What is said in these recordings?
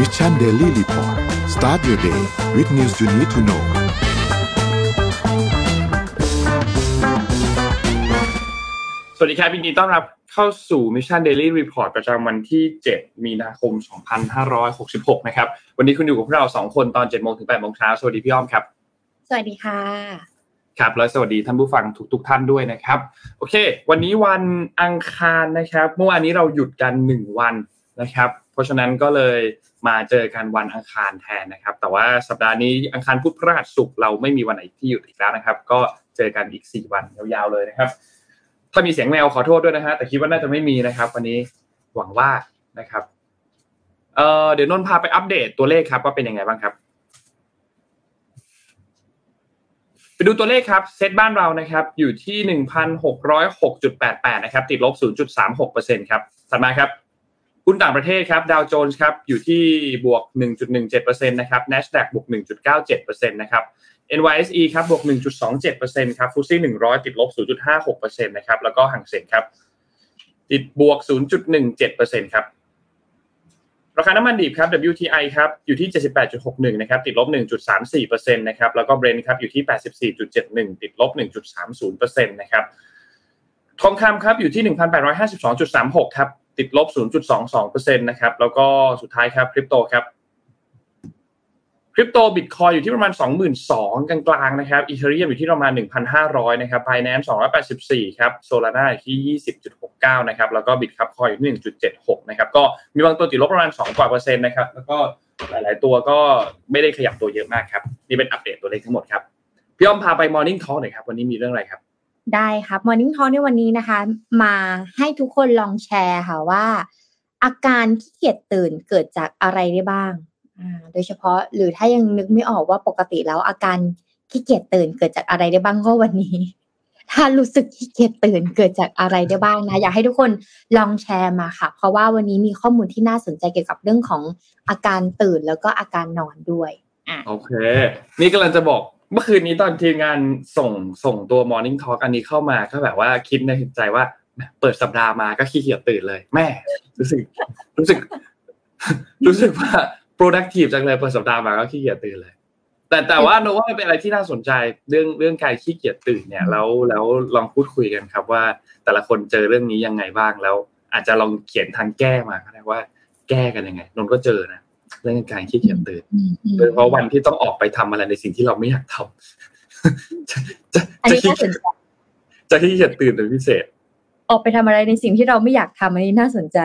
Mission Daily Report start your day with news you need to know สวัสดีครับยินดีต้อนรับเข้าสู่ Mission Daily Report ประจำวันที่ 7 มีนาคม 2566 นะครับ วันนี้คุณอยู่กับพวกเรา 2 คนตอน 7 โมงถึง 8 โมงเช้า สวัสดีพี่อ้อมครับ สวัสดีค่ะ ครับ แล้วสวัสดีท่านผู้ฟังทุกๆท่านด้วยนะครับ โอเค วันนี้วันอังคารนะครับ เมื่อวานนี้เราหยุดกัน 1 วันนะครับ เพราะฉะนั้นก็เลย มาเจอกันวันอังคารแทนนะครับ แต่ว่าสัปดาห์นี้อังคารพุธพฤหัสศุกร์เราไม่มีวันไหนที่หยุดอีกแล้วนะครับ ก็เจอกันอีก 4 วันยาวๆเลยนะครับ ถ้ามีเสียงแมวขอโทษด้วยนะฮะแต่คิดว่าน่าจะไม่มีนะครับ วันนี้หวังว่านะครับเอ่อเดี๋ยวนนท์พาไปอัปเดตตัวเลขครับว่าเป็นยังไงบ้างครับไปดูตัวเลขครับเซตบ้านเรานะครับอยู่ที่หนึ่งพันหกร้อยหกจุดแปดแปดนะครับ ติดลบศูนย์จุดสามหกเปอร์เซ็นครับถัดมาครับ หุ้นต่างประเทศครับดาวโจนส์ครับอยู่ที่บวกหนึ่งจุดหนึ่งเจ็ดเปอร์เซ็นต์นะครับ NASDAQ บวกหนึ่งจุดเก้าเจ็ดเปอร์เซ็นต์นะครับ NYSE ครับบวก 1.27%ครับฟุตซี่100 ติดลบ 0.56%นะครับแล้วก็ห่างเสียงครับ ติดบวก 0.17%ครับราคาน้ำมันดิบครับ WTI ครับอยู่ที่ 78.61 นะครับ ติดลบ 1.34%นะครับ แล้วก็ Brent ครับอยู่ที่ 84.71 ติดลบ 1.30%นะครับ ทองคำครับอยู่ที่ 1,852.36 ครับ ติดลบ 0.22%นะครับแล้วก็สุดท้ายครับคริปโตครับคริปโตบิตคอยอยู่ที่ประมาณ 22,000 กลางๆนะครับอีเทเรียมอยู่ที่ประมาณ 1,500 นะครับไ i แนนซ์284 ครับโซลาร่าอยู่ที่ 20.69 นะครับแล้วก็บิตคับคอยอยู่ที่ 1.76 นะครับก็มีบางตัวติดลบประมาณ 2 กว่าเปอร์เซ็นต์นะครับแล้วก็หลายๆตัวก็ไม่ได้ขยับตัวเยอะมากครับ นี่เป็นอัปเดตตัวเลขทั้งหมดครับ พี่อ้อมพาไป Morning Talk หน่อยครับ วันนี้มีเรื่องอะไรครับ ได้ครับ Morning Talk ในวันนี้นะคะ มาให้ทุกคนลองแชร์ค่ะว่า อาการขี้เกียจตื่นเกิดจากอะไรได้บ้าง โดยเฉพาะหรือถ้ายังนึกไม่ออกว่าปกติแล้วอาการขี้เกียจตื่นเกิดจากอะไรได้บ้างก็วันนี้ ถ้ารู้สึกขี้เกียจตื่นเกิดจากอะไรได้บ้างนะ อยากให้ทุกคนลองแชร์มาค่ะ เพราะว่าวันนี้มีข้อมูลที่น่าสนใจเกี่ยวกับเรื่องของอาการตื่นแล้วก็อาการนอนด้วยอะโอเค นี่กำลังจะบอก เมื่อคืนนี้ตอนทีมงานส่งส่งตัว Morning Talk อันนี้เข้ามาก็แบบว่าคิดในใจว่าเปิดสัปดาห์มาก็ขี้เกียจตื่นเลย แม่ รู้สึก รู้สึก รู้สึกว่า productive จังเลยเปิดสัปดาห์มาก็ขี้เกียจตื่นเลย แต่แต่ว่าโนว่าเป็นอะไรที่น่าสนใจเรื่องเรื่องการขี้เกียจตื่นเนี่ยแล้วแล้วลองพูดคุยกันครับว่า แต่ละคนเจอเรื่องนี้ยังไงบ้างแล้ว อาจจะลองเขียนทางแก้มาก็ได้ว่า แก้กันยังไงนนก็เจอนะ เรื่องการขี้เกียจตื่นอืมอืมโดยเฉพาะวันที่ต้องออกไปทำอะไรในสิ่งที่เราไม่อยากทำจะจะอันจะนี้ขี้น่าสนใจจะขี้เกียจตื่นเป็นพิเศษ ออกไปทำอะไรในสิ่งที่เราไม่อยากทำอันนี้น่าสนใจ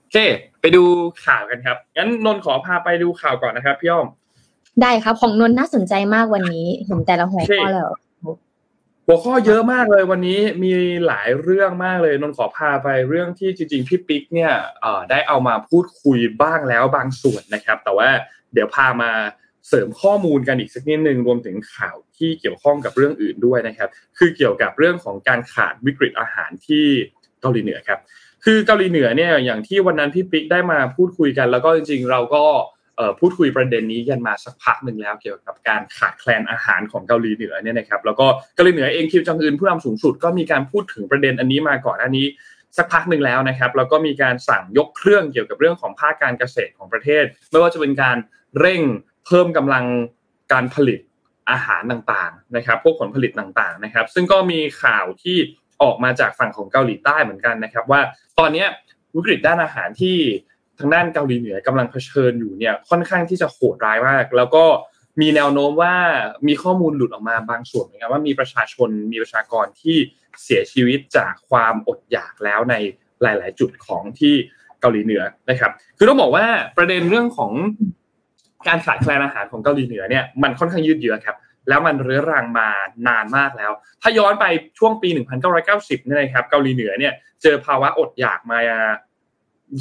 โอเค ไปดูข่าวกันครับงั้นนนท์ขอพาไปดูข่าวก่อนนะครับพี่อ้อมได้ครับ ของนนท์น่าสนใจมากวันนี้เห็นแต่ละหัวข้อแล้ว หัวข้อเยอะมากเลยวันนี้มีหลายเรื่องมากเลยนนขอพาไปเรื่องที่จริงๆพี่ปิ๊กเนี่ยได้เอามาพูดคุยบ้างแล้วบางส่วนนะครับ แต่ว่าเดี๋ยวพามาเสริมข้อมูลกันอีกสักนิดนึงรวมถึงข่าวที่เกี่ยวข้องกับเรื่องอื่นด้วยนะครับ คือเกี่ยวกับเรื่องของการขาดวิกฤตอาหารที่เกาหลีเหนือครับ คือเกาหลีเหนือเนี่ยอย่างที่วันนั้นพี่ปิ๊กได้มาพูดคุยกัน แล้วก็จริงๆ เราก็ พูดคุยประเด็นนี้กันมาสักพักหนึ่งแล้วเกี่ยวกับการขาดแคลนอาหารของเกาหลีเหนือเนี่ยนะครับแล้วก็เกาหลีเหนือเองคิมจองอึนผู้นำสูงสุดก็มีการพูดถึงประเด็นอันนี้มาก่อนอันนี้สักพักหนึ่งแล้วนะครับแล้วก็มีการสั่งยกเครื่องเกี่ยวกับเรื่องของภาคการเกษตรของประเทศ ไม่ว่าจะเป็นการเร่งเพิ่มกำลังการผลิตอาหารต่างๆนะครับ พวกผลผลิตต่างๆนะครับ ซึ่งก็มีข่าวที่ออกมาจากฝั่งของเกาหลีใต้เหมือนกันนะครับ ว่าตอนนี้วิกฤตด้านอาหารที่ ทางด้านเกาหลีเหนือกำลังเผชิญอยู่เนี่ยค่อนข้างที่จะโหดร้ายมาก แล้วก็มีแนวโน้มว่ามีข้อมูลหลุดออกมาบางส่วนเหมือนกันว่ามีประชาชนมีประชากรที่เสียชีวิตจากความอดอยากแล้วในหลาย ๆ จุดของที่เกาหลีเหนือนะครับ คือต้องบอกว่าประเด็นเรื่องของการขาดแคลนอาหารของเกาหลีเหนือเนี่ยมันค่อนข้างยืดเยื้อครับแล้วมันเรื้อรังมานานมากแล้ว ถ้าย้อนไปช่วงปี 1990นี่นะครับ เกาหลีเหนือเนี่ยเจอภาวะอดอยากมา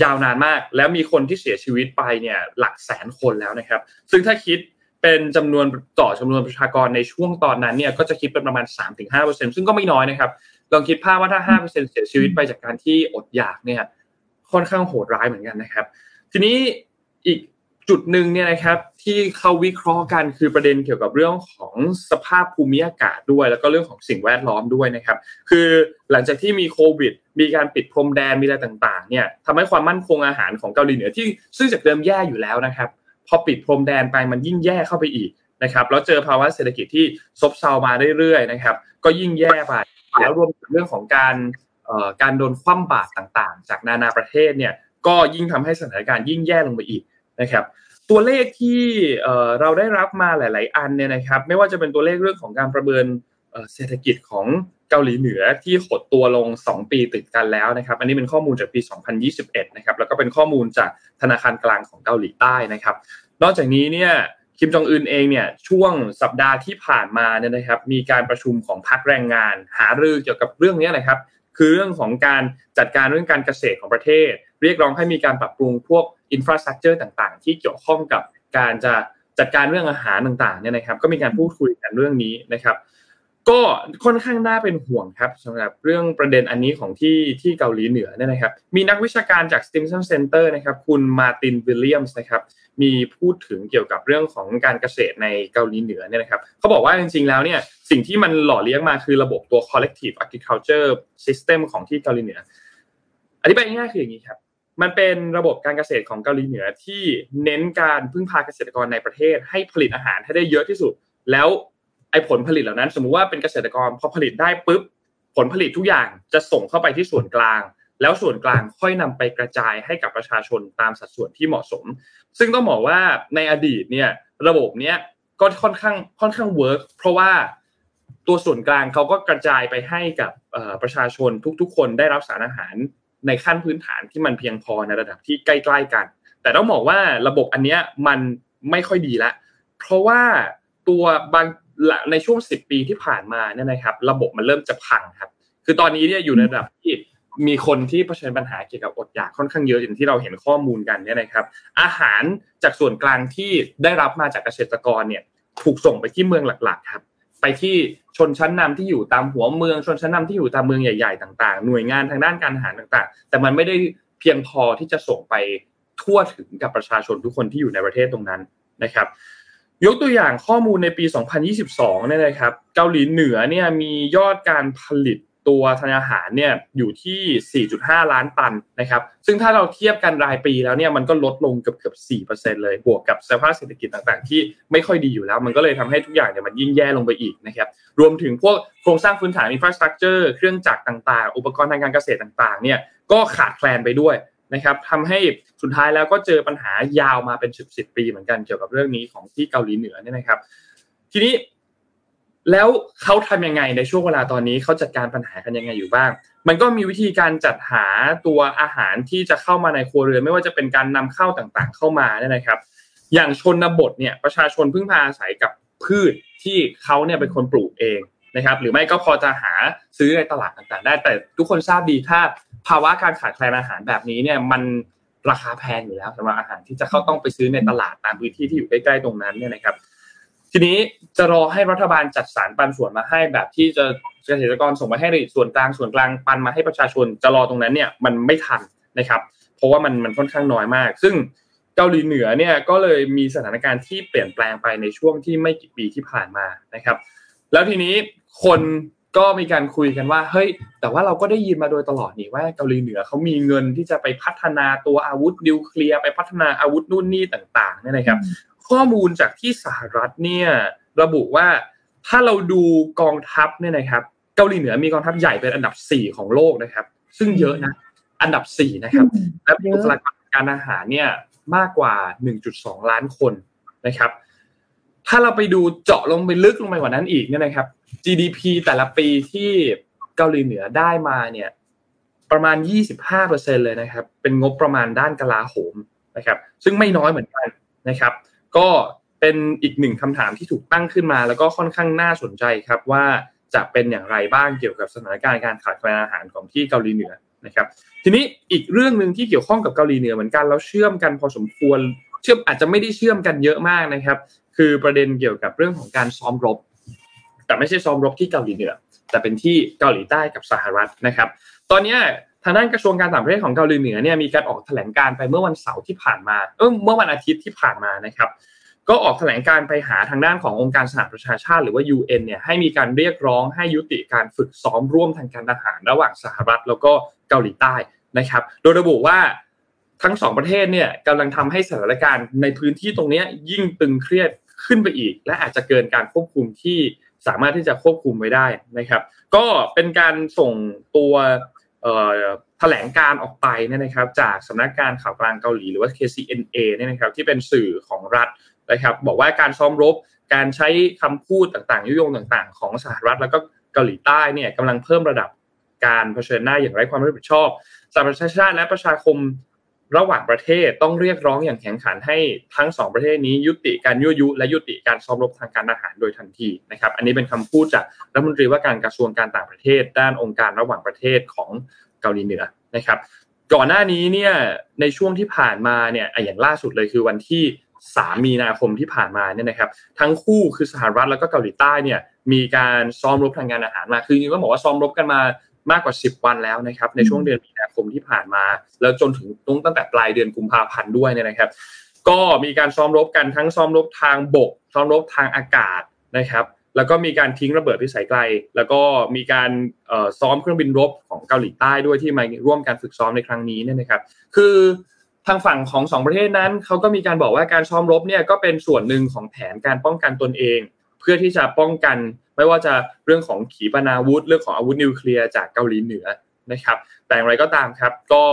ยาวนานมาก แล้วมีคนที่เสียชีวิตไปเนี่ยหลักแสนคนแล้วนะครับ ซึ่งถ้าคิดเป็นจำนวนต่อจำนวนประชากรในช่วงตอนนั้นเนี่ยก็จะคิดเป็นประมาณ 3-5%ซึ่งก็ไม่น้อยนะครับ ลองคิดภาพว่าถ้า 5%เสียชีวิตไปจากการที่อดอยากเนี่ยค่อนข้างโหดร้ายเหมือนกันนะครับ ทีนี้อีก จุดหนึ่งเนี่ยนะครับที่เขาวิเคราะห์กันคือประเด็นเกี่ยวกับเรื่องของสภาพภูมิอากาศด้วย แล้วก็เรื่องของสิ่งแวดล้อมด้วยนะครับ คือหลังจากที่มีโควิด มีการปิดพรมแดนมีอะไรต่าง ๆ เนี่ยทำให้ความมั่นคงอาหารของเกาหลีเหนือที่ซึ่งจากเดิมแย่อยู่แล้วนะครับ พอปิดพรมแดนไปมันยิ่งแย่เข้าไปอีกนะครับแล้วเจอภาวะเศรษฐกิจที่ซบเซามาเรื่อยๆนะครับ ก็ยิ่งแย่ไปแล้วรวมถึงเรื่องของการการโดนคว่ำบาตรต่างๆ จากนานาประเทศเนี่ยก็ยิ่งทำให้สถานการณ์ยิ่งแย่ลงไปอีก นะครับตัวเลขที่เราได้รับมาหลาย ๆ อันเนี่ยนะครับไม่ว่าจะเป็นตัวเลขเรื่องของการประเมินเศรษฐกิจของเกาหลีเหนือที่หดตัวลง 2 ปีติดกันแล้วนะครับ อันนี้เป็นข้อมูลจากปี 2021 นะครับแล้วก็เป็นข้อมูลจากธนาคารกลางของเกาหลีใต้นะครับ นอกจากนี้เนี่ยคิมจองอึนเองเนี่ยช่วงสัปดาห์ที่ผ่านมาเนี่ยนะครับ มีการประชุมของพรรคแรงงาน หารือเกี่ยวกับเรื่องนี้นะครับ คือเรื่องของการจัดการเรื่องการเกษตรของประเทศ เรียกร้องให้มีการปรับปรุงพวก infrastructure ต่างๆ ที่เกี่ยวข้องกับการจะจัดการเรื่องอาหารต่างๆเนี่ยนะครับ ก็มีการพูดคุยกันเรื่องนี้นะครับ ก็ค่อนข้างน่าเป็นห่วงครับสำหรับเรื่องประเด็นอันนี้ของที่ที่เกาหลีเหนือเนี่ยนะครับ มีนักวิชาการจาก Stimson Center นะครับ คุณ Martyn Williams นะครับ มีพูดถึงเกี่ยวกับเรื่องของการเกษตรในเกาหลีเหนือเนี่ยนะครับเขาบอกว่าจริงๆแล้วเนี่ยสิ่งที่มันหล่อเลี้ยงมาคือระบบตัว collective agriculture system ของที่เกาหลีเหนืออธิบายง่ายๆคืออย่างนี้ครับ มันเป็นระบบการเกษตรของเกาหลีเหนือที่เน้นการพึ่งพาเกษตรกรในประเทศ ให้ผลิตอาหารให้ได้เยอะที่สุด แล้วไอ้ผลผลิตเหล่านั้น สมมุติว่าเป็นเกษตรกรพอผลิตได้ปุ๊บผลผลิตทุกอย่างจะส่งเข้าไปที่ส่วนกลาง แล้วส่วนกลางค่อยนำไปกระจายให้กับประชาชนตามสัดส่วนที่เหมาะสม ซึ่งต้องบอกว่าในอดีตเนี่ยระบบเนี้ยก็ค่อนข้างค่อนข้างเวิร์กเพราะว่าตัวส่วนกลางเขาก็กระจายไปให้กับประชาชนทุกๆ คนได้รับสารอาหาร ในขั้นพื้นฐานที่มันเพียงพอในระดับที่ใกล้ๆกัน แต่ต้องบอกว่าระบบอันนี้มันไม่ค่อยดีละ เพราะว่าตัวบางในช่วง 10 ปีที่ผ่านมาเนี่ยนะครับ ระบบมันเริ่มจะพังครับ คือตอนนี้เนี่ยอยู่ในระดับที่มีคนที่เผชิญปัญหาเกี่ยวกับอดอยากค่อนข้างเยอะอย่างที่เราเห็นข้อมูลกันเนี่ยนะครับ อาหารจากส่วนกลางที่ได้รับมาจากเกษตรกรเนี่ยถูกส่งไปที่เมืองหลักๆครับ ไปที่ชนชั้นนำที่อยู่ตามหัวเมือง ชนชั้นนำที่อยู่ตามเมืองใหญ่ ๆ ต่างๆ หน่วยงานทางด้านการอาหารต่างๆ แต่มันไม่ได้เพียงพอที่จะส่งไปทั่วถึงกับประชาชนทุกคนที่อยู่ในประเทศตรงนั้นนะครับ ยกตัวอย่างข้อมูลในปี 2022เนี่ยนะครับ เกาหลีเหนือเนี่ยมียอดการผลิต ตัวธัญอาหารเนี่ยอยู่ที่ 4.5 ล้านตันนะครับ ซึ่งถ้าเราเทียบกันรายปีแล้วเนี่ยมันก็ลดลงเกือบเกือบ4%เลย บวกกับสภาพเศรษฐกิจต่างๆ ที่ไม่ค่อยดีอยู่แล้ว มันก็เลยทำให้ทุกอย่างเนี่ยมันยิ่งแย่ลงไปอีกนะครับ รวมถึงพวกโครงสร้างพื้นฐาน infrastructure เครื่องจักรต่างๆ อุปกรณ์ทางการเกษตรต่างๆ เนี่ยก็ขาดแคลนไปด้วยนะครับทำให้สุดท้ายแล้วก็เจอปัญหายาวมาเป็นสิบสิบปีเหมือนกันเกี่ยวกับเรื่องนี้ของที่เกาหลีเหนือเนี่ยนะครับ ทีนี้ แล้วเขาทำยังไงในช่วงเวลาตอนนี้เขาจัดการปัญหากันยังไงอยู่บ้าง มันก็มีวิธีการจัดหาตัวอาหารที่จะเข้ามาในครัวเรือนไม่ว่าจะเป็นการนำเข้าต่างๆ เข้ามาเนี่ยนะครับ อย่างชนบทเนี่ยประชาชนพึ่งพาอาศัยกับพืชที่เขาเนี่ยเป็นคนปลูกเองนะครับ หรือไม่ก็พอจะหาซื้อในตลาดต่างๆ ได้ แต่ทุกคนทราบดีถ้าภาวะการขาดแคลนอาหารแบบนี้เนี่ยมันราคาแพงอยู่แล้วสำหรับอาหารที่จะเข้าต้องไปซื้อในตลาดตามพื้นที่ที่อยู่ใกล้ๆตรงนั้นเนี่ยนะครับ ทีนี้จะรอให้รัฐบาลจัดสรรปันส่วนมาให้แบบที่จะเกษตรกรส่งมาให้ส่วนกลางส่วนกลางปันมาให้ประชาชนจะรอตรงนั้นเนี่ยมันไม่ทันนะครับ เพราะว่ามันมันค่อนข้างน้อยมาก ซึ่งเกาหลีเหนือเนี่ยก็เลยมีสถานการณ์ที่เปลี่ยนแปลงไปในช่วงที่ไม่กี่ปีที่ผ่านมานะครับ แล้วทีนี้คนก็มีการคุยกันว่าเฮ้ยแต่ว่าเราก็ได้ยินมาโดยตลอดนี่ว่าเกาหลีเหนือเขามีเงินที่จะไปพัฒนาตัวอาวุธนิวเคลียร์ไปพัฒนาอาวุธนู่นนี่ต่างๆเนี่ยนะครับ ข้อมูลจากที่สหรัฐเนี่ยระบุว่าถ้าเราดูกองทัพเนี่ยนะครับเกาหลีเหนือมีกองทัพใหญ่เป็นอันดับสี่ของโลกนะครับ ซึ่งเยอะนะอันดับสี่นะครับ และบุคลากรการอาหารเนี่ยมากกว่า 1.2 ล้านคนนะครับ ถ้าเราไปดูเจาะลงไปลึกลงไปกว่านั้นอีกเนี่ยนะครับ GDP แต่ละปีที่เกาหลีเหนือได้มาเนี่ยประมาณ 25%เลยนะครับ เป็นงบประมาณด้านกลาโหมนะครับ ซึ่งไม่น้อยเหมือนกันนะครับ ก็เป็นอีกหนึ่งคำถามที่ถูกตั้งขึ้นมา แล้วก็ค่อนข้างน่าสนใจครับว่าจะเป็นอย่างไรบ้างเกี่ยวกับสถานการณ์การขาดแคลนอาหารของที่เกาหลีเหนือนะครับ ทีนี้อีกเรื่องหนึ่งที่เกี่ยวข้องกับเกาหลีเหนือเหมือนกันแล้วเชื่อมกันพอสมควร เชื่อมอาจจะไม่ได้เชื่อมกันเยอะมากนะครับ คือประเด็นเกี่ยวกับเรื่องของการซ้อมรบ แต่ไม่ใช่ซ้อมรบที่เกาหลีเหนือ แต่เป็นที่เกาหลีใต้กับสหรัฐนะครับ ตอนนี้ ทางด้านกระทรวงการต่างประเทศของเกาหลีเหนือเนี่ยมีการออกแถลงการไปเมื่อวันเสาร์ที่ผ่านมาเออเมื่อวันอาทิตย์ที่ผ่านมานะครับ ก็ออกแถลงการไปหาทางด้านขององค์การสหประชาชาติ หรือว่า UN เนี่ยให้มีการเรียกร้องให้ยุติการฝึกซ้อมร่วมทางการทหารระหว่างสหรัฐ แล้วก็เกาหลีใต้นะครับ โดยระบุว่าทั้งสองประเทศเนี่ยกำลังทำให้สถานการณ์ในพื้นที่ตรงนี้ยิ่งตึงเครียดขึ้นไปอีก และอาจจะเกินการควบคุมที่สามารถที่จะควบคุมไว้ได้นะครับ ก็เป็นการส่งตัว แถลงการออกไปเนี่ยนะครับจากสำนักการข่าวกลางเกาหลีหรือว่า KCNA เนี่ยนะครับที่เป็นสื่อของรัฐนะครับบอกว่าการซ้อมรบการใช้คำพูดต่างๆ ยุยงต่าง ๆ ของสหรัฐแล้วก็เกาหลีใต้เนี่ยกำลังเพิ่มระดับการเผชิญหน้าอย่างไร้ความรับผิดชอบสหประชาชาติและประชาคม ระหว่างประเทศต้องเรียกร้องอย่างแข็งขันให้ทั้งสองประเทศนี้ยุติการยั่วยุ และยุติการซ้อมรบทางการทหารโดยทันทีนะครับ อันนี้เป็นคำพูดจากรัฐมนตรีว่าการกระทรวงการต่างประเทศ ด้านองค์การระหว่างประเทศของเกาหลีเหนือนะครับ ก่อนหน้านี้เนี่ยในช่วงที่ผ่านมาเนี่ยอย่างล่าสุดเลยคือวันที่3มีนาคมที่ผ่านมาเนี่ยนะครับ ทั้งคู่คือสหรัฐแล้วก็เกาหลีใต้เนี่ยมีการซ้อมรบทางการอาหารมาคือจริงๆก็บอกว่าซ้อมรบกันมา มากกว่า 10 วันแล้วนะครับในช่วงเดือนมีนาคมที่ผ่านมา แล้วจนถึงตั้งแต่ปลายเดือนกุมภาพันธ์ด้วยเนี่ยนะครับ ก็มีการซ้อมรบกันทั้งซ้อมรบทางบก ซ้อมรบทางอากาศนะครับแล้วก็มีการทิ้งระเบิดพิสัยไกล แล้วก็มีการซ้อมเครื่องบินรบของเกาหลีใต้ด้วยที่มาร่วมการฝึกซ้อมในครั้งนี้เนี่ยนะครับ คือทางฝั่งของสองประเทศนั้นเขาก็มีการบอกว่าการซ้อมรบเนี่ยก็เป็นส่วนหนึ่งของแผนการป้องกันตนเอง เพื่อที่จะป้องกัน ไม่ว่าจะเรื่องของขีปนาวุธ เรื่องของอาวุธนิวเคลียร์จากเกาหลีเหนือนะครับ แต่อย่างไรก็ตามครับ ก็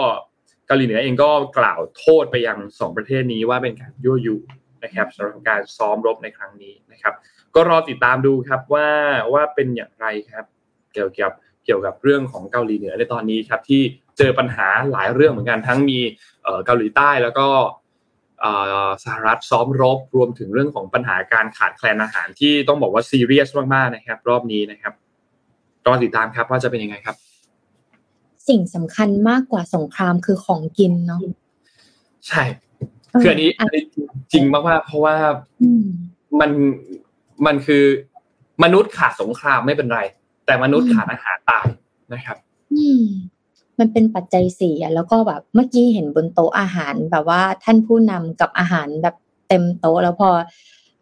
เกาหลีเหนือเองก็กล่าวโทษไปยังสองประเทศนี้ว่าเป็นการยั่วยุนะครับสำหรับการซ้อมรบในครั้งนี้นะครับ ก็รอติดตามดูครับว่าว่าเป็นอย่างไรครับ เกี่ยวกับเกี่ยวกับเรื่องของเกาหลีเหนือในตอนนี้ครับที่เจอปัญหาหลายเรื่องเหมือนกันทั้งมีเกาหลีใต้แล้วก็ สหรัฐซ้อมรบรวมถึงเรื่องของปัญหาการขาดแคลนอาหารที่ต้องบอกว่าซีเรียสมากๆนะครับ รอบนี้นะครับรอติดตามครับว่าจะเป็นยังไงครับ สิ่งสำคัญมากกว่าสงครามคือของกินเนาะใช่คืออันนี้อันนี้จริงมากๆเพราะว่ามันมันคือมนุษย์ขาดสงครามไม่เป็นไร แต่มนุษย์ขาดอาหารตายนะครับ อื มันเป็นปัจจัยสี่แล้วก็แบบเมื่อกี้เห็นบนโต๊ะอาหาร แบบว่าท่านผู้นำกับอาหารแบบเต็มโต๊ะแล้วพอ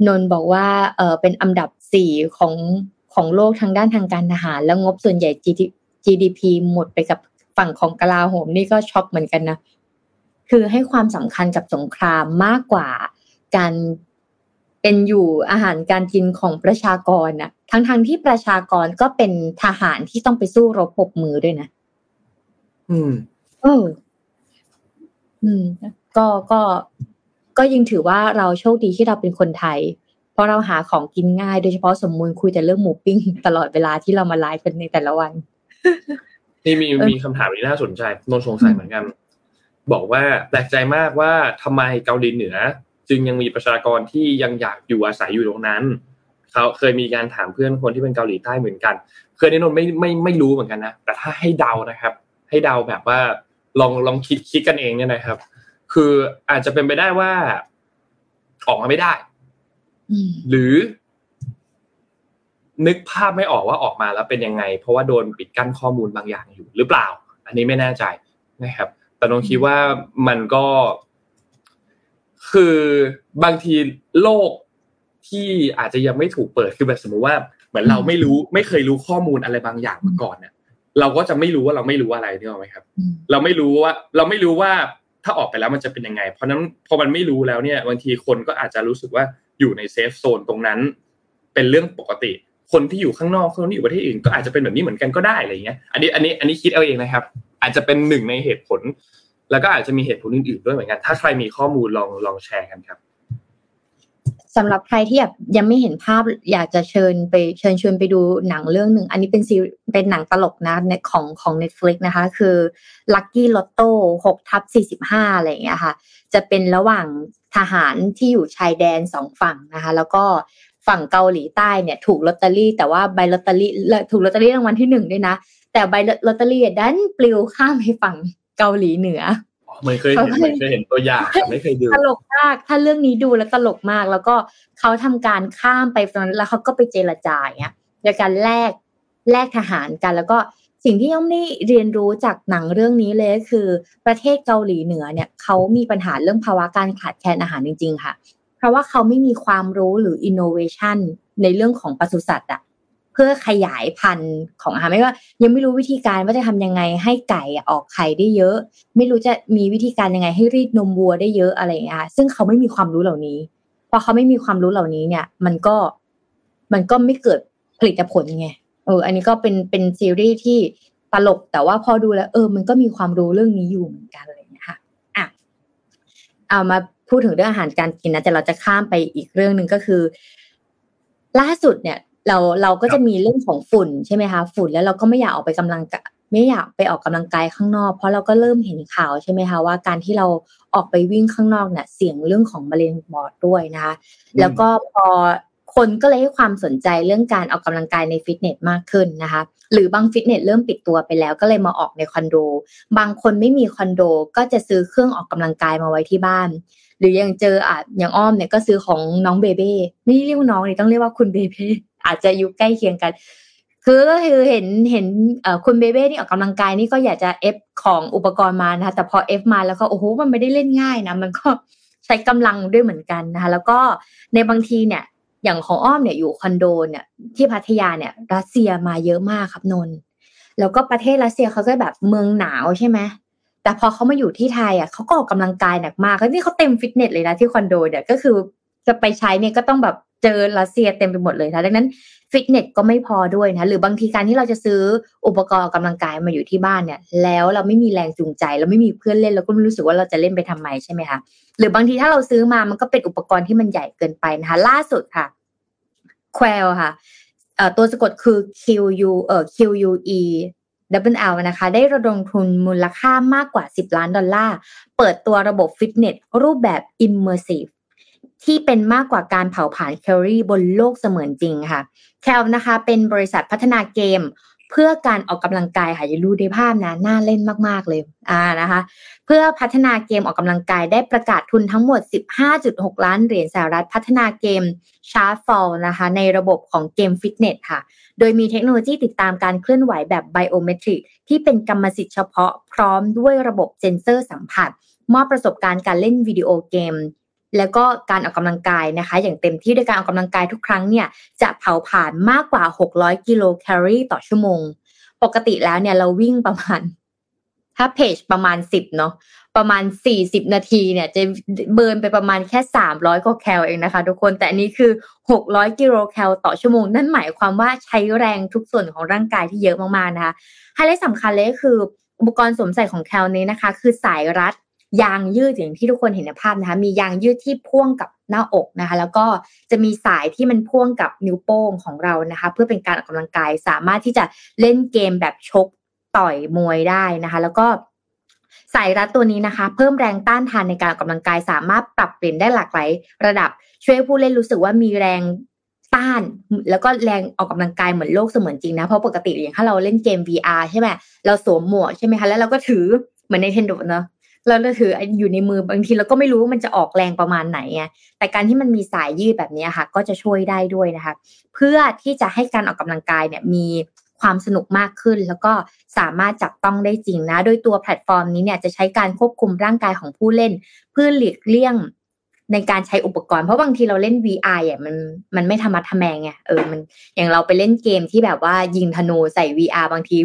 นนบอกว่าเออเป็นอันดับสี่ของของโลกทางด้านทางการทหาร แล้วงบส่วนใหญ่ GDP หมดไปกับฝั่งของกลาโหมนี่ก็ช็อกเหมือนกันนะคือให้ความสำคัญกับสงครามมากกว่าการเป็นอยู่อาหารการกินของประชากรนะทั้งทที่ประชากรก็เป็นทหารที่ต้องไปสู้รบปบมือด้วยนะ อืม เออ อืม ก็ก็ก็ยังถือว่าเราโชคดีที่เราเป็นคนไทย เพราะเราหาของกินง่ายโดยเฉพาะสมมูลคุยแต่เรื่องหมูปิ้งตลอดเวลาที่เรามาไลฟ์กันในแต่ละวัน นี่มีมีคำถามที่น่าสนใจนนสงสัยเหมือนกัน บอกว่าแปลกใจมากว่าทำไมเกาหลีเหนือ จึงยังมีประชากรที่ยังอยากอยู่อาศัยอยู่ตรงนั้นเขาเคยมีการถามเพื่อนคนที่เป็นเกาหลีใต้เหมือนกัน เคยนี่นนไม่ไม่ไม่รู้เหมือนกันนะแต่ถ้าให้เดานะครับ ให้เดาแบบว่าลองลองคิดคิดกันเองเนี่ยนะครับ คืออาจจะเป็นไปได้ว่า ออกมาไม่ได้หรือ นึกภาพไม่ออกว่าออกมาแล้วเป็นยังไง เพราะว่าโดนปิดกั้นข้อมูลบางอย่างอยู่หรือเปล่า อันนี้ไม่แน่ใจนะครับ แต่น้องคิดว่ามันก็ คือบางทีโลกที่อาจจะยังไม่ถูกเปิดคือแบบสมมติว่า เหมือนเราไม่รู้ ไม่เคยรู้ข้อมูลอะไรบางอย่างมาก่อนเนี่ย เราก็จะไม่รู้ว่าเราไม่รู้อะไรนี่หรอไหมครับ เราไม่รู้ว่า เราไม่รู้ว่าถ้าออกไปแล้วมันจะเป็นยังไง เพราะนั้นพอมันไม่รู้แล้วเนี่ยบางทีคนก็อาจจะรู้สึกว่าอยู่ในเซฟโซนตรงนั้น เป็นเรื่องปกติ คนที่อยู่ข้างนอกคนที่อยู่ประเทศอื่นก็อาจจะเป็นแบบนี้เหมือนกันก็ได้อะไรเงี้ยอันนี้อันนี้อันนี้คิดเอาเองนะครับ อาจจะเป็นหนึ่งในเหตุผล แล้วก็อาจจะมีเหตุผลอื่นๆด้วยเหมือนกัน ถ้าใครมีข้อมูลลองลองแชร์กันครับ สำหรับใครที่แบบยังไม่เห็นภาพอยากจะเชิญไปเชิญชวนไปดูหนังเรื่องหนึ่ง อันนี้เป็นซีเป็นหนังตลกนะของของ Netflix นะคะ คือ Lucky Lotto 6ทับ45 อะไรอย่างเงี้ยค่ะ จะเป็นระหว่างทหารที่อยู่ชายแดนสองฝั่งนะคะ แล้วก็ฝั่งเกาหลีใต้เนี่ย ถูกลอตเตอรี่ แต่ว่าใบลอตเตอรี่ถูกลอตเตอรี่รางวัลที่หนึ่งด้วยนะ แต่ใบลอตเตอรี่ดันปลิวข้ามไปฝั่งเกาหลีเหนือ ไม่เคยเห็นไม่เคยเห็นตัวอย่างไม่เคยดูตลกมากถ้าเรื่องนี้ดูแล้วตลกมาก แล้วก็เขาทำการข้ามไปตรงนั้นแล้วเขาก็ไปเจรจาเงี้ยโดยการแลกแลกทหารกัน แล้วก็สิ่งที่ย่อมได้เรียนรู้จากหนังเรื่องนี้เลยก็คือ ประเทศเกาหลีเหนือเนี่ยเขามีปัญหาเรื่องภาวะการขาดแคลนอาหารจริง ๆ ค่ะ เพราะว่าเขาไม่มีความรู้หรืออินโนเวชันในเรื่องของปศุสัตว์อะเพื่อขยายพันธุ์ของอาหารไม่ว่า ยังไม่รู้วิธีการว่าจะทำยังไงให้ไก่ออกไข่ได้เยอะ ไม่รู้จะมีวิธีการยังไงให้รีดนมวัวได้เยอะอะไรอย่างเงี้ยซึ่งเขาไม่มีความรู้เหล่านี้พอเขาไม่มีความรู้เหล่านี้เนี่ย มันก็มันก็ไม่เกิดผลิตผลไงเออ อันนี้ก็เป็นเป็นซีรีส์ที่ตลกแต่ว่าพอดูแล้ว เออ มันก็มีความรู้เรื่องนี้อยู่เหมือนกันเลยนะคะอะเอามาพูดถึงเรื่องอาหารการกินนะแต่เราจะข้ามไปอีกเรื่องหนึ่งก็คือ ล่าสุดเนี่ย เราเราก็จะมีเรื่องของฝุ่นใช่ไหมคะฝุ่นแล้วเราก็ไม่อยากออกไปกำลังไม่อยากไปออกกำลังกายข้างนอก เพราะเราก็เริ่มเห็นข่าวใช่ไหมคะว่าการที่เราออกไปวิ่งข้างนอกเนี่ยเสี่ยงเรื่องของมะเร็งปอดด้วยนะคะแล้วก็พอคนก็เลยให้ความสนใจเรื่องการออกกำลังกายในฟิตเนสมากขึ้นนะคะ หรือบางฟิตเนสเริ่มปิดตัวไปแล้วก็เลยมาออกในคอนโด บางคนไม่มีคอนโดก็จะซื้อเครื่องออกกำลังกายมาไว้ที่บ้าน หรือยังเจออะอย่างอ้อมเนี่ยก็ซื้อของน้องเบเบ้ไม่เรียกน้องนี่ต้องเรียกว่าคุณเบเบ้ อาจจะอยู่ใกล้เคียงกัน คือก็คือเห็นเห็นคุณเบเบ้นี่ออกกำลังกายนี่ก็อยากจะเอฟของอุปกรณ์มานะคะแต่พอเอฟมาแล้วก็โอ้โหมันไม่ได้เล่นง่ายนะมันก็ใช้กำลังด้วยเหมือนกันนะคะแล้วก็ในบางทีเนี่ยอย่างของอ้อมเนี่ยอยู่คอนโดเนี่ยที่พัทยาเนี่ยรัสเซียมาเยอะมากครับนนแล้วก็ประเทศรัสเซียเขาก็แบบเมืองหนาวใช่ไหมแต่พอเขามาอยู่ที่ไทยอะเขาก็ออกกำลังกายหนักมากแล้วนี่เขาเต็มฟิตเนสเลยนะที่คอนโดเนี่ยก็คือจะไปใช้เนี่ยก็ต้องแบบ เจอรัสเซียเต็มไปหมดเลยนะดังนั้นฟิตเนสก็ไม่พอด้วยนะหรือบางทีการที่เราจะซื้ออุปกรณ์กำลังกายมาอยู่ที่บ้านเนี่ย แล้วเราไม่มีแรงจูงใจเราไม่มีเพื่อนเล่นเราก็ไม่รู้สึกว่าเราจะเล่นไปทำไมใช่ไหมคะหรือบางทีถ้าเราซื้อมามันก็เป็นอุปกรณ์ที่มันใหญ่เกินไปนะคะล่าสุดค่ะแควลค่ะตัวสะกดคือ Q U เอ่อ Q U E W L นะคะ ได้ระดมทุนมูลค่ามากกว่า 10 ล้านดอลลาร์ เปิดตัวระบบฟิตเนสรูปแบบ Immersive ที่เป็นมากกว่าการเผาผลาญแคลอรี่บนโลกเสมือนจริงค่ะแคลนะคะเป็นบริษัทพัฒนาเกมเพื่อการออกกำลังกายค่ะอย่าดูในภาพนะน่าเล่นมากๆเลยอ่านะคะ เพื่อพัฒนาเกมออกกำลังกายได้ประกาศทุนทั้งหมด 15.6 ล้านเหรียญสหรัฐพัฒนาเกม Shardfall นะคะ ในระบบของเกมฟิตเนสค่ะ โดยมีเทคโนโลยีติดตามการเคลื่อนไหวแบบ biometric ที่เป็นกรรมสิทธิ์เฉพาะพร้อมด้วยระบบเซ็นเซอร์สัมผัส มอบประสบการณ์การเล่นวิดีโอเกม แล้วก็การออกกำลังกายนะคะ อย่างเต็มที่ด้วยการออกกำลังกายทุกครั้งเนี่ยจะเผาผลาญมากกว่า 600 กิโลแคลอรี่ต่อชั่วโมง ปกติแล้วเนี่ยเราวิ่งประมาณ ถ้าเพจประมาณสิบเนาะประมาณสี่สิบนาทีเนี่ยจะเบิร์นไปประมาณแค่สามร้อยกว่าแคลเองนะคะ ทุกคนแต่อันนี้คือหกร้อยกิโลแคลต่อชั่วโมง นั่นหมายความว่าใช้แรงทุกส่วนของร่างกายที่เยอะมากๆนะคะไฮไลท์สำคัญเลยก็คืออุปกรณ์สวมใส่ของแคลนี้นะคะ คือสายรัด ยางยืดอย่างที่ทุกคนเห็นในภาพนะคะ มียางยืดที่พ่วงกับหน้าอกนะคะ แล้วก็จะมีสายที่มันพ่วงกับนิ้วโป้งของเรานะคะ เพื่อเป็นการออกกำลังกายสามารถที่จะเล่นเกมแบบชกต่อยมวยได้นะคะ แล้วก็สายรัดตัวนี้นะคะ เพิ่มแรงต้านทานในการออกกำลังกายสามารถปรับเปลี่ยนได้หลากหลายระดับ ช่วยผู้เล่นรู้สึกว่ามีแรงต้านแล้วก็แรงออกกำลังกายเหมือนโลกเสมือนจริงนะ เพราะปกติอย่างถ้าเราเล่นเกม VR ใช่ไหมเราสวมหมวกใช่ไหมคะแล้วเราก็ถือเหมือนในเทนโดเนาะ แล้วเราถืออยู่ในมือบางทีเราก็ไม่รู้ว่ามันจะออกแรงประมาณไหนไงแต่การที่มันมีสายยืดแบบนี้ค่ะ ก็จะช่วยได้ด้วยนะคะ เพื่อที่จะให้การออกกำลังกายเนี่ยมีความสนุกมากขึ้น แล้วก็สามารถจับต้องได้จริงนะ โดยตัวแพลตฟอร์มนี้เนี่ยจะใช้การควบคุมร่างกายของผู้เล่น เพื่อหลีกเลี่ยง ในการใช้อุปกรณ์เพราะบางทีเราเล่น VR อะมันมันไม่ธรรมะทแมงไงเออมันอย่างเราไปเล่นเกมที่แบบว่ายิงธนูใส่ VR บางที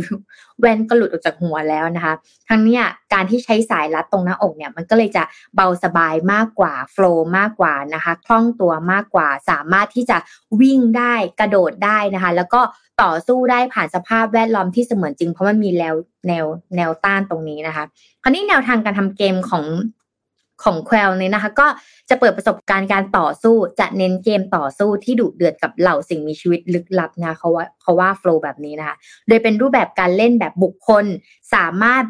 แว่นก็หลุดออกจากหัวแล้วนะคะ ทั้งนี้การที่ใช้สายรัดตรงหน้าอกเนี่ย มันก็เลยจะเบาสบายมากกว่าโฟล์มากกว่านะคะคล่องตัวมากกว่า สามารถที่จะวิ่งได้กระโดดได้นะคะ แล้วก็ต่อสู้ได้ผ่านสภาพแวดล้อมที่เสมือนจริงเพราะมันมีแนวแนวแรงต้านตรงนี้นะคะคราวนี้แนวทางการทำเกมของ ของ Quell นี้นะคะ ก็จะเปิดประสบการณ์การต่อสู้ จะเน้นเกมต่อสู้ที่ดุเดือดกับเหล่าสิ่งมีชีวิตลึกลับนะเขาว่าเขาว่าโฟล์แบบนี้นะคะ โดยเป็นรูปแบบการเล่นแบบบุคคลสามารถ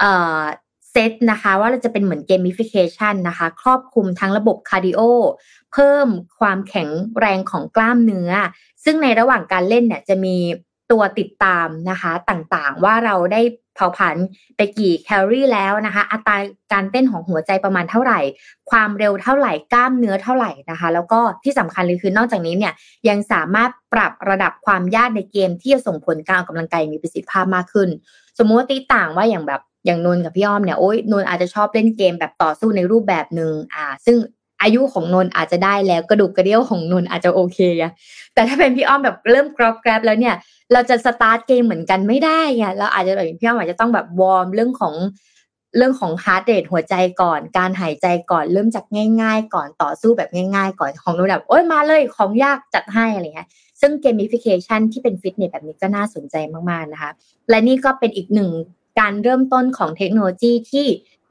เอ่อเซตนะคะว่าเราจะเป็นเหมือน gamification นะคะ ครอบคลุมทั้งระบบ cardioเพิ่มความแข็งแรงของกล้ามเนื้อ ซึ่งในระหว่างการเล่นเนี่ยจะมี ตัวติดตามนะคะต่างๆ ว่าเราได้เผาผลาญไปกี่แคลอรี่แล้วนะคะ อัตราการเต้นของหัวใจประมาณเท่าไหร่ ความเร็วเท่าไหร่กล้ามเนื้อเท่าไหร่นะคะ แล้วก็ที่สำคัญเลยคือนอกจากนี้เนี่ยยังสามารถปรับระดับความยากในเกมที่จะส่งผลการออกกำลังกายมีประสิทธิภาพมากขึ้น สมมุติว่าตีต่างว่าอย่างแบบอย่างนนกับพี่อ้อมเนี่ยโอ้ยนนอาจจะชอบเล่นเกมแบบต่อสู้ในรูปแบบหนึ่งอ่า ซึ่ง อายุของนนอาจจะได้แล้วกระดูกกระเดี่ยวของนนอาจจะโอเคอะแต่ถ้าเป็นพี่อ้อมแบบเริ่มกรอบแกรบแล้วเนี่ย เราจะสตาร์ทเกมเหมือนกันไม่ได้ไงเราอาจจะแบบพี่อ้อมอาจจะต้องแบบ warm เรื่องของเรื่องของ heart rate หัวใจก่อน การหายใจก่อนเริ่มจากง่าย ๆ ก่อนต่อสู้แบบง่าย ๆ ก่อนของนนแบบโอ้ยมาเลยของยากจัดให้อะไรเงี้ยซึ่ง gamification ที่เป็นฟิตเนสแบบนี้ก็น่าสนใจมากๆนะคะ และนี่ก็เป็นอีกหนึ่งการเริ่มต้นของเทคโนโลยีที่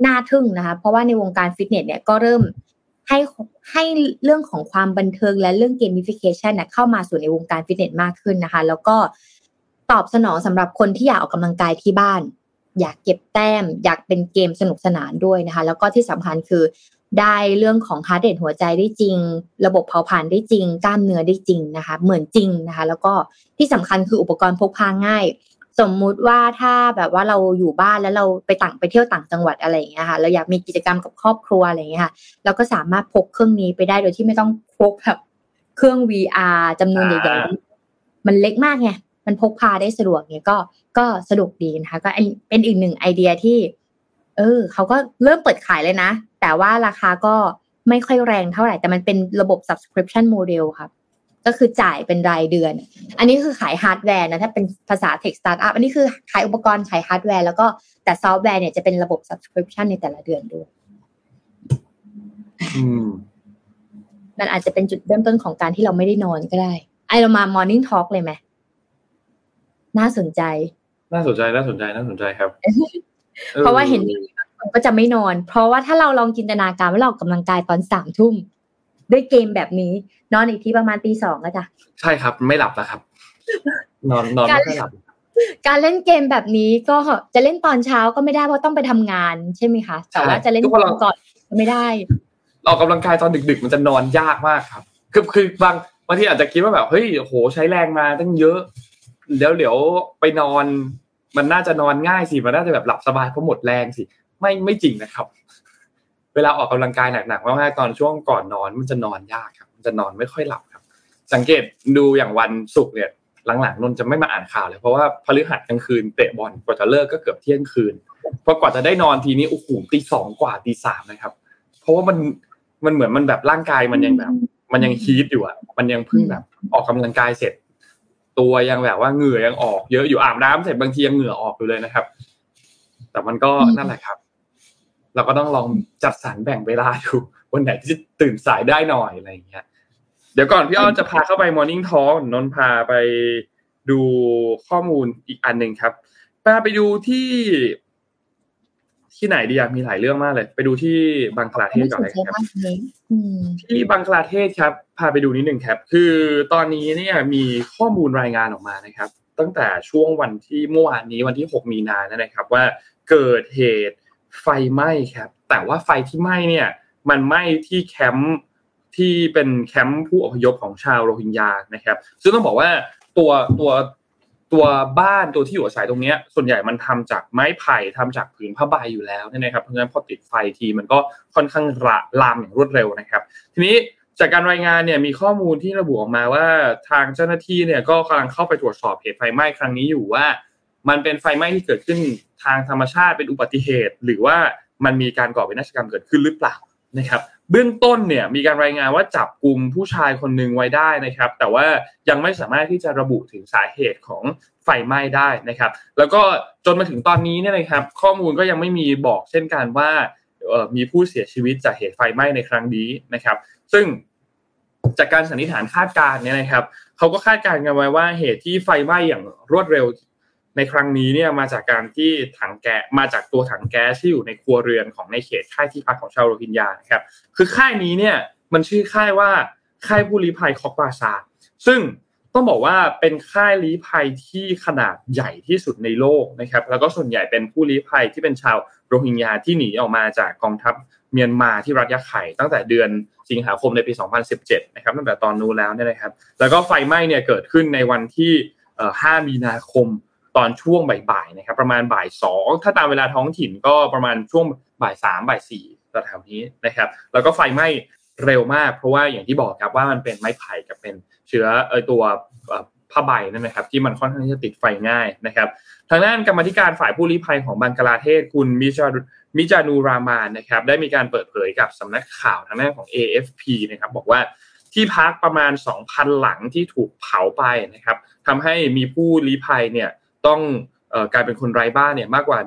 น่าทึ่งนะคะ เพราะว่าในวงการฟิตเนสเนี่ยก็เริ่ม ให้ให้เรื่องของความบันเทิงและเรื่อง gamification นะเข้ามาสู่ในวงการฟิตเนสมากขึ้นนะคะ แล้วก็ตอบสนองสำหรับคนที่อยากออกกำลังกายที่บ้าน อยากเก็บแต้ม อยากเป็นเกมสนุกสนานด้วยนะคะ แล้วก็ที่สำคัญคือได้เรื่องของ heart rate หัวใจได้จริง ระบบเผาผลาญได้จริง กล้ามเนื้อได้จริงนะคะ เหมือนจริงนะคะ แล้วก็ที่สำคัญคืออุปกรณ์พกพาง่าย สมมุติว่าถ้าแบบว่าเราอยู่บ้านแล้วเราไปต่างไปเที่ยวต่างจังหวัดอะไรอย่างเงี้ยค่ะเราอยากมีกิจกรรมกับครอบครัวอะไรอย่างเงี้ยค่ะเราก็สามารถพกเครื่องนี้ไปได้โดยที่ไม่ต้องพกแบบเครื่อง VR จำนวนใหญ่ๆมันเล็กมากไงมันพกพาได้สะดวกเนี่ยก็ก็สะดวกดีนะคะก็เป็นอีกหนึ่งไอเดียที่ เออเขาก็เริ่มเปิดขายเลยนะ แต่ว่าราคาก็ไม่ค่อยแรงเท่าไหร่ แต่มันเป็นระบบ subscription model ครับ ก็คือจ่ายเป็นรายเดือน อันนี้คือขายฮาร์ดแวร์นะถ้าเป็นภาษา tech startup อันนี้คือขายอุปกรณ์ขายฮาร์ดแวร์แล้วก็แต่ซอฟต์แวร์เนี่ยจะเป็นระบบ subscription ในแต่ละเดือนด้วยอืมมันอาจจะเป็นจุดเริ่มต้นของการที่เราไม่ได้นอนก็ได้ ไอเรามา morning talk เลยไหมน่าสนใจ น่าสนใจน่าสนใจน่าสนใจครับ เพราะว่าเห็นคนก็จะไม่นอน เพราะว่าถ้าเราลองจินตนาการว่าเราออกกำลังกายตอนสามทุ่ม ด้วยเกมแบบนี้ นอนอีกทีประมาณตีสองก็จ้ะใช่ครับ ไม่หลับแล้วครับ นอนนอนไม่ค่อยหลับ การเล่นเกมแบบนี้ก็จะเล่นตอนเช้าก็ไม่ได้เพราะต้องไปทำงานใช่ไหมคะแต่ว่าจะเล่นตอนก่อนก็ไม่ได้ออกกำลังกายตอนดึก ๆ มันจะนอนยากมากครับ คือคือบางบางทีอาจจะคิดว่าแบบเฮ้ยโหใช้แรงมาตั้งเยอะเดี๋ยวเดี๋ยวไปนอน มันน่าจะนอนง่ายสิมันน่าจะแบบหลับสบายเพราะหมดแรงสิ ไม่ไม่จริงนะครับ เวลาออกกำลังกายหนักๆมากๆตอนช่วงก่อนนอนมันจะนอนยากครับ มันจะนอนไม่ค่อยหลับครับ สังเกตดูอย่างวันศุกร์เนี่ยหลังๆนนจะไม่มาอ่านข่าวเลยเพราะว่าพฤหัสกลางคืนเตะบอลกว่าจะเลิกก็เกือบเที่ยงคืนพอกว่าจะได้นอนทีนี้โอ้โหตีสองกว่าตีสามนะครับ เพราะว่ามันมันเหมือนมันแบบร่างกายมันยังแบบ มันยังฮีทอยู่อะ มันยังเพิ่งแบบออกกำลังกายเสร็จ ตัวยังแบบว่าเหงื่อยังออก เยอะอยู่อาบน้ำเสร็จบางทียังเหงื่อออกอยู่เลยนะครับ แต่มันก็นั่นแหละครับ เราก็ต้องลองจัดสรรแบ่งเวลาดูวันไหนที่ตื่นสายได้หน่อยอะไรอย่างเงี้ยเดี๋ยวก่อนพี่อ้อจะพาเข้าไป Morning Talk นนพาไปดูข้อมูลอีกอันหนึ่งครับพาไปดูที่ ที่ไหนดีอะมีหลายเรื่องมากเลย ไปดูที่บังคลาเทศก่อนเลยครับที่บังคลาเทศครับ พาไปดูนิดหนึ่งครับ คือตอนนี้เนี่ยมีข้อมูลรายงานออกมานะครับ ตั้งแต่ช่วงวันที่เมื่อวานนี้วันที่ 6 มีนานะครับ ว่าเกิดเหตุ ไฟไหม้ครับ แต่ว่าไฟที่ไหม้เนี่ยมันไหม้ที่แคมป์ที่เป็นแคมป์ผู้อพยพของชาวโรฮิงญานะครับ ซึ่งต้องบอกว่าตัวตัวตัวบ้านตัวที่อยู่อาศัยตรงนี้ส่วนใหญ่มันทำจากไม้ไผ่ทำจากผืนผ้าใบอยู่แล้วนะครับเพราะฉะนั้นพอติดไฟทีมันก็ค่อนข้างระลามอย่างรวดเร็วนะครับ ทีนี้จากการรายงานเนี่ยมีข้อมูลที่ระบุออกมาว่าทางเจ้าหน้าที่เนี่ยก็กำลังเข้าไปตรวจสอบเหตุไฟไหม้ครั้งนี้อยู่ว่า มันเป็นไฟไหม้ที่เกิดขึ้น ทางธรรมชาติเป็นอุบัติเหตุ หรือว่ามันมีการก่อวินาศกรรมเกิดขึ้นหรือเปล่านะครับเบื้องต้นเนี่ยมีการรายงานว่าจับกลุ่มผู้ชายคนหนึ่งไว้ได้นะครับ แต่ว่ายังไม่สามารถที่จะระบุถึงสาเหตุของไฟไหม้ได้นะครับ แล้วก็จนมาถึงตอนนี้เนี่ยนะครับ ข้อมูลก็ยังไม่มีบอกเช่นกันว่ามีผู้เสียชีวิตจากเหตุไฟไหม้ในครั้งนี้นะครับ ซึ่งจากการสันนิษฐานคาดการณ์เนี่ยนะครับเขาก็คาดการณ์กันไว้ว่าเหตุที่ไฟไหม้อย่างรวดเร็ว ในครั้งนี้เนี่ยมาจากการที่ถังแก๊สมาจากตัวถังแก๊สที่อยู่ในครัวเรือนของในเขตค่ายที่พักของชาวโรฮิงญานะครับคือค่ายนี้เนี่ยมันชื่อค่ายว่าค่ายผู้ลี้ภัยคอกบาซาซึ่งต้องบอกว่าเป็นค่ายลี้ภัยที่ขนาดใหญ่ที่สุดในโลกนะครับ แล้วก็ส่วนใหญ่เป็นผู้ลี้ภัยที่เป็นชาวโรฮิงญาที่หนีออกมาจากกองทัพเมียนมาที่รัฐยะไข่ตั้งแต่เดือนสิงหาคมในปี 2017 นะครับตั้งแต่ตอนนู้นแล้วเนี่ยนะครับ แล้วก็ไฟไหม้เนี่ยเกิดขึ้นในวันที่ 5 มีนาคม ตอนช่วงบ่ายๆนะครับ ประมาณบ่ายสองถ้าตามเวลาท้องถิ่นก็ประมาณช่วงบ่ายสามบ่ายสี่แถวนี้นะครับ แล้วก็ไฟไหม้เร็วมาก เพราะว่าอย่างที่บอกครับว่ามันเป็นไม้ไผ่กับเป็นเชื้อเออตัวผ้าใบนั่นนะครับที่มันค่อนข้างที่จะติดไฟง่ายนะครับ ทางด้านกรรมธิการฝ่ายผู้ลี้ภัยของบังกลาเทศคุณมิจามิจานูรามานนะครับ ได้มีการเปิดเผยกับสำนักข่าวทางด้านของ AFP นะครับ บอกว่าที่พักประมาณ 2,000 หลังที่ถูกเผาไปนะครับทำให้มีผู้ลี้ภัยเนี่ย ต้องกลายเป็นคนไร้บ้านเนี่ยมากกว่า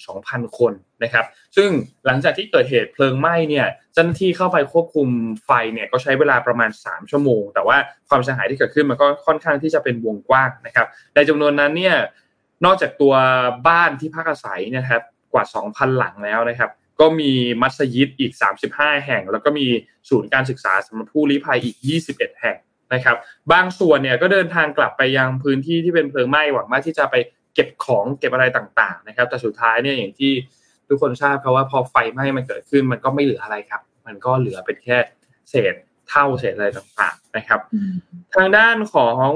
12,000 คนนะครับ ซึ่งหลังจากที่เกิดเหตุเพลิงไหม้เนี่ยเจ้าหน้าที่เข้าไปควบคุมไฟเนี่ยก็ใช้เวลาประมาณ 3 ชั่วโมง แต่ว่าความเสียหายที่เกิดขึ้นมันก็ค่อนข้างที่จะเป็นวงกว้างนะครับ ในจำนวนนั้นเนี่ยนอกจากตัวบ้านที่พักอาศัยนะครับกว่า 2,000 หลังแล้วนะครับ ก็มีมัสยิดอีก 35 แห่ง แล้วก็มีศูนย์การศึกษาสำหรับผู้ลี้ภัยอีก 21 แห่ง นะครับ บางส่วนเนี่ยก็เดินทางกลับไปยังพื้นที่ที่เป็นเพลิงไหม้หวังว่าที่จะไปเก็บของเก็บอะไรต่าง ๆ นะครับ แต่สุดท้ายเนี่ยอย่างที่ทุกคนทราบครับว่าพอไฟไหม้มันเกิดขึ้น มันก็ไม่เหลืออะไรครับ มันก็เหลือเป็นแค่เศษเท่าเศษอะไรต่างๆนะครับ ทางด้านของ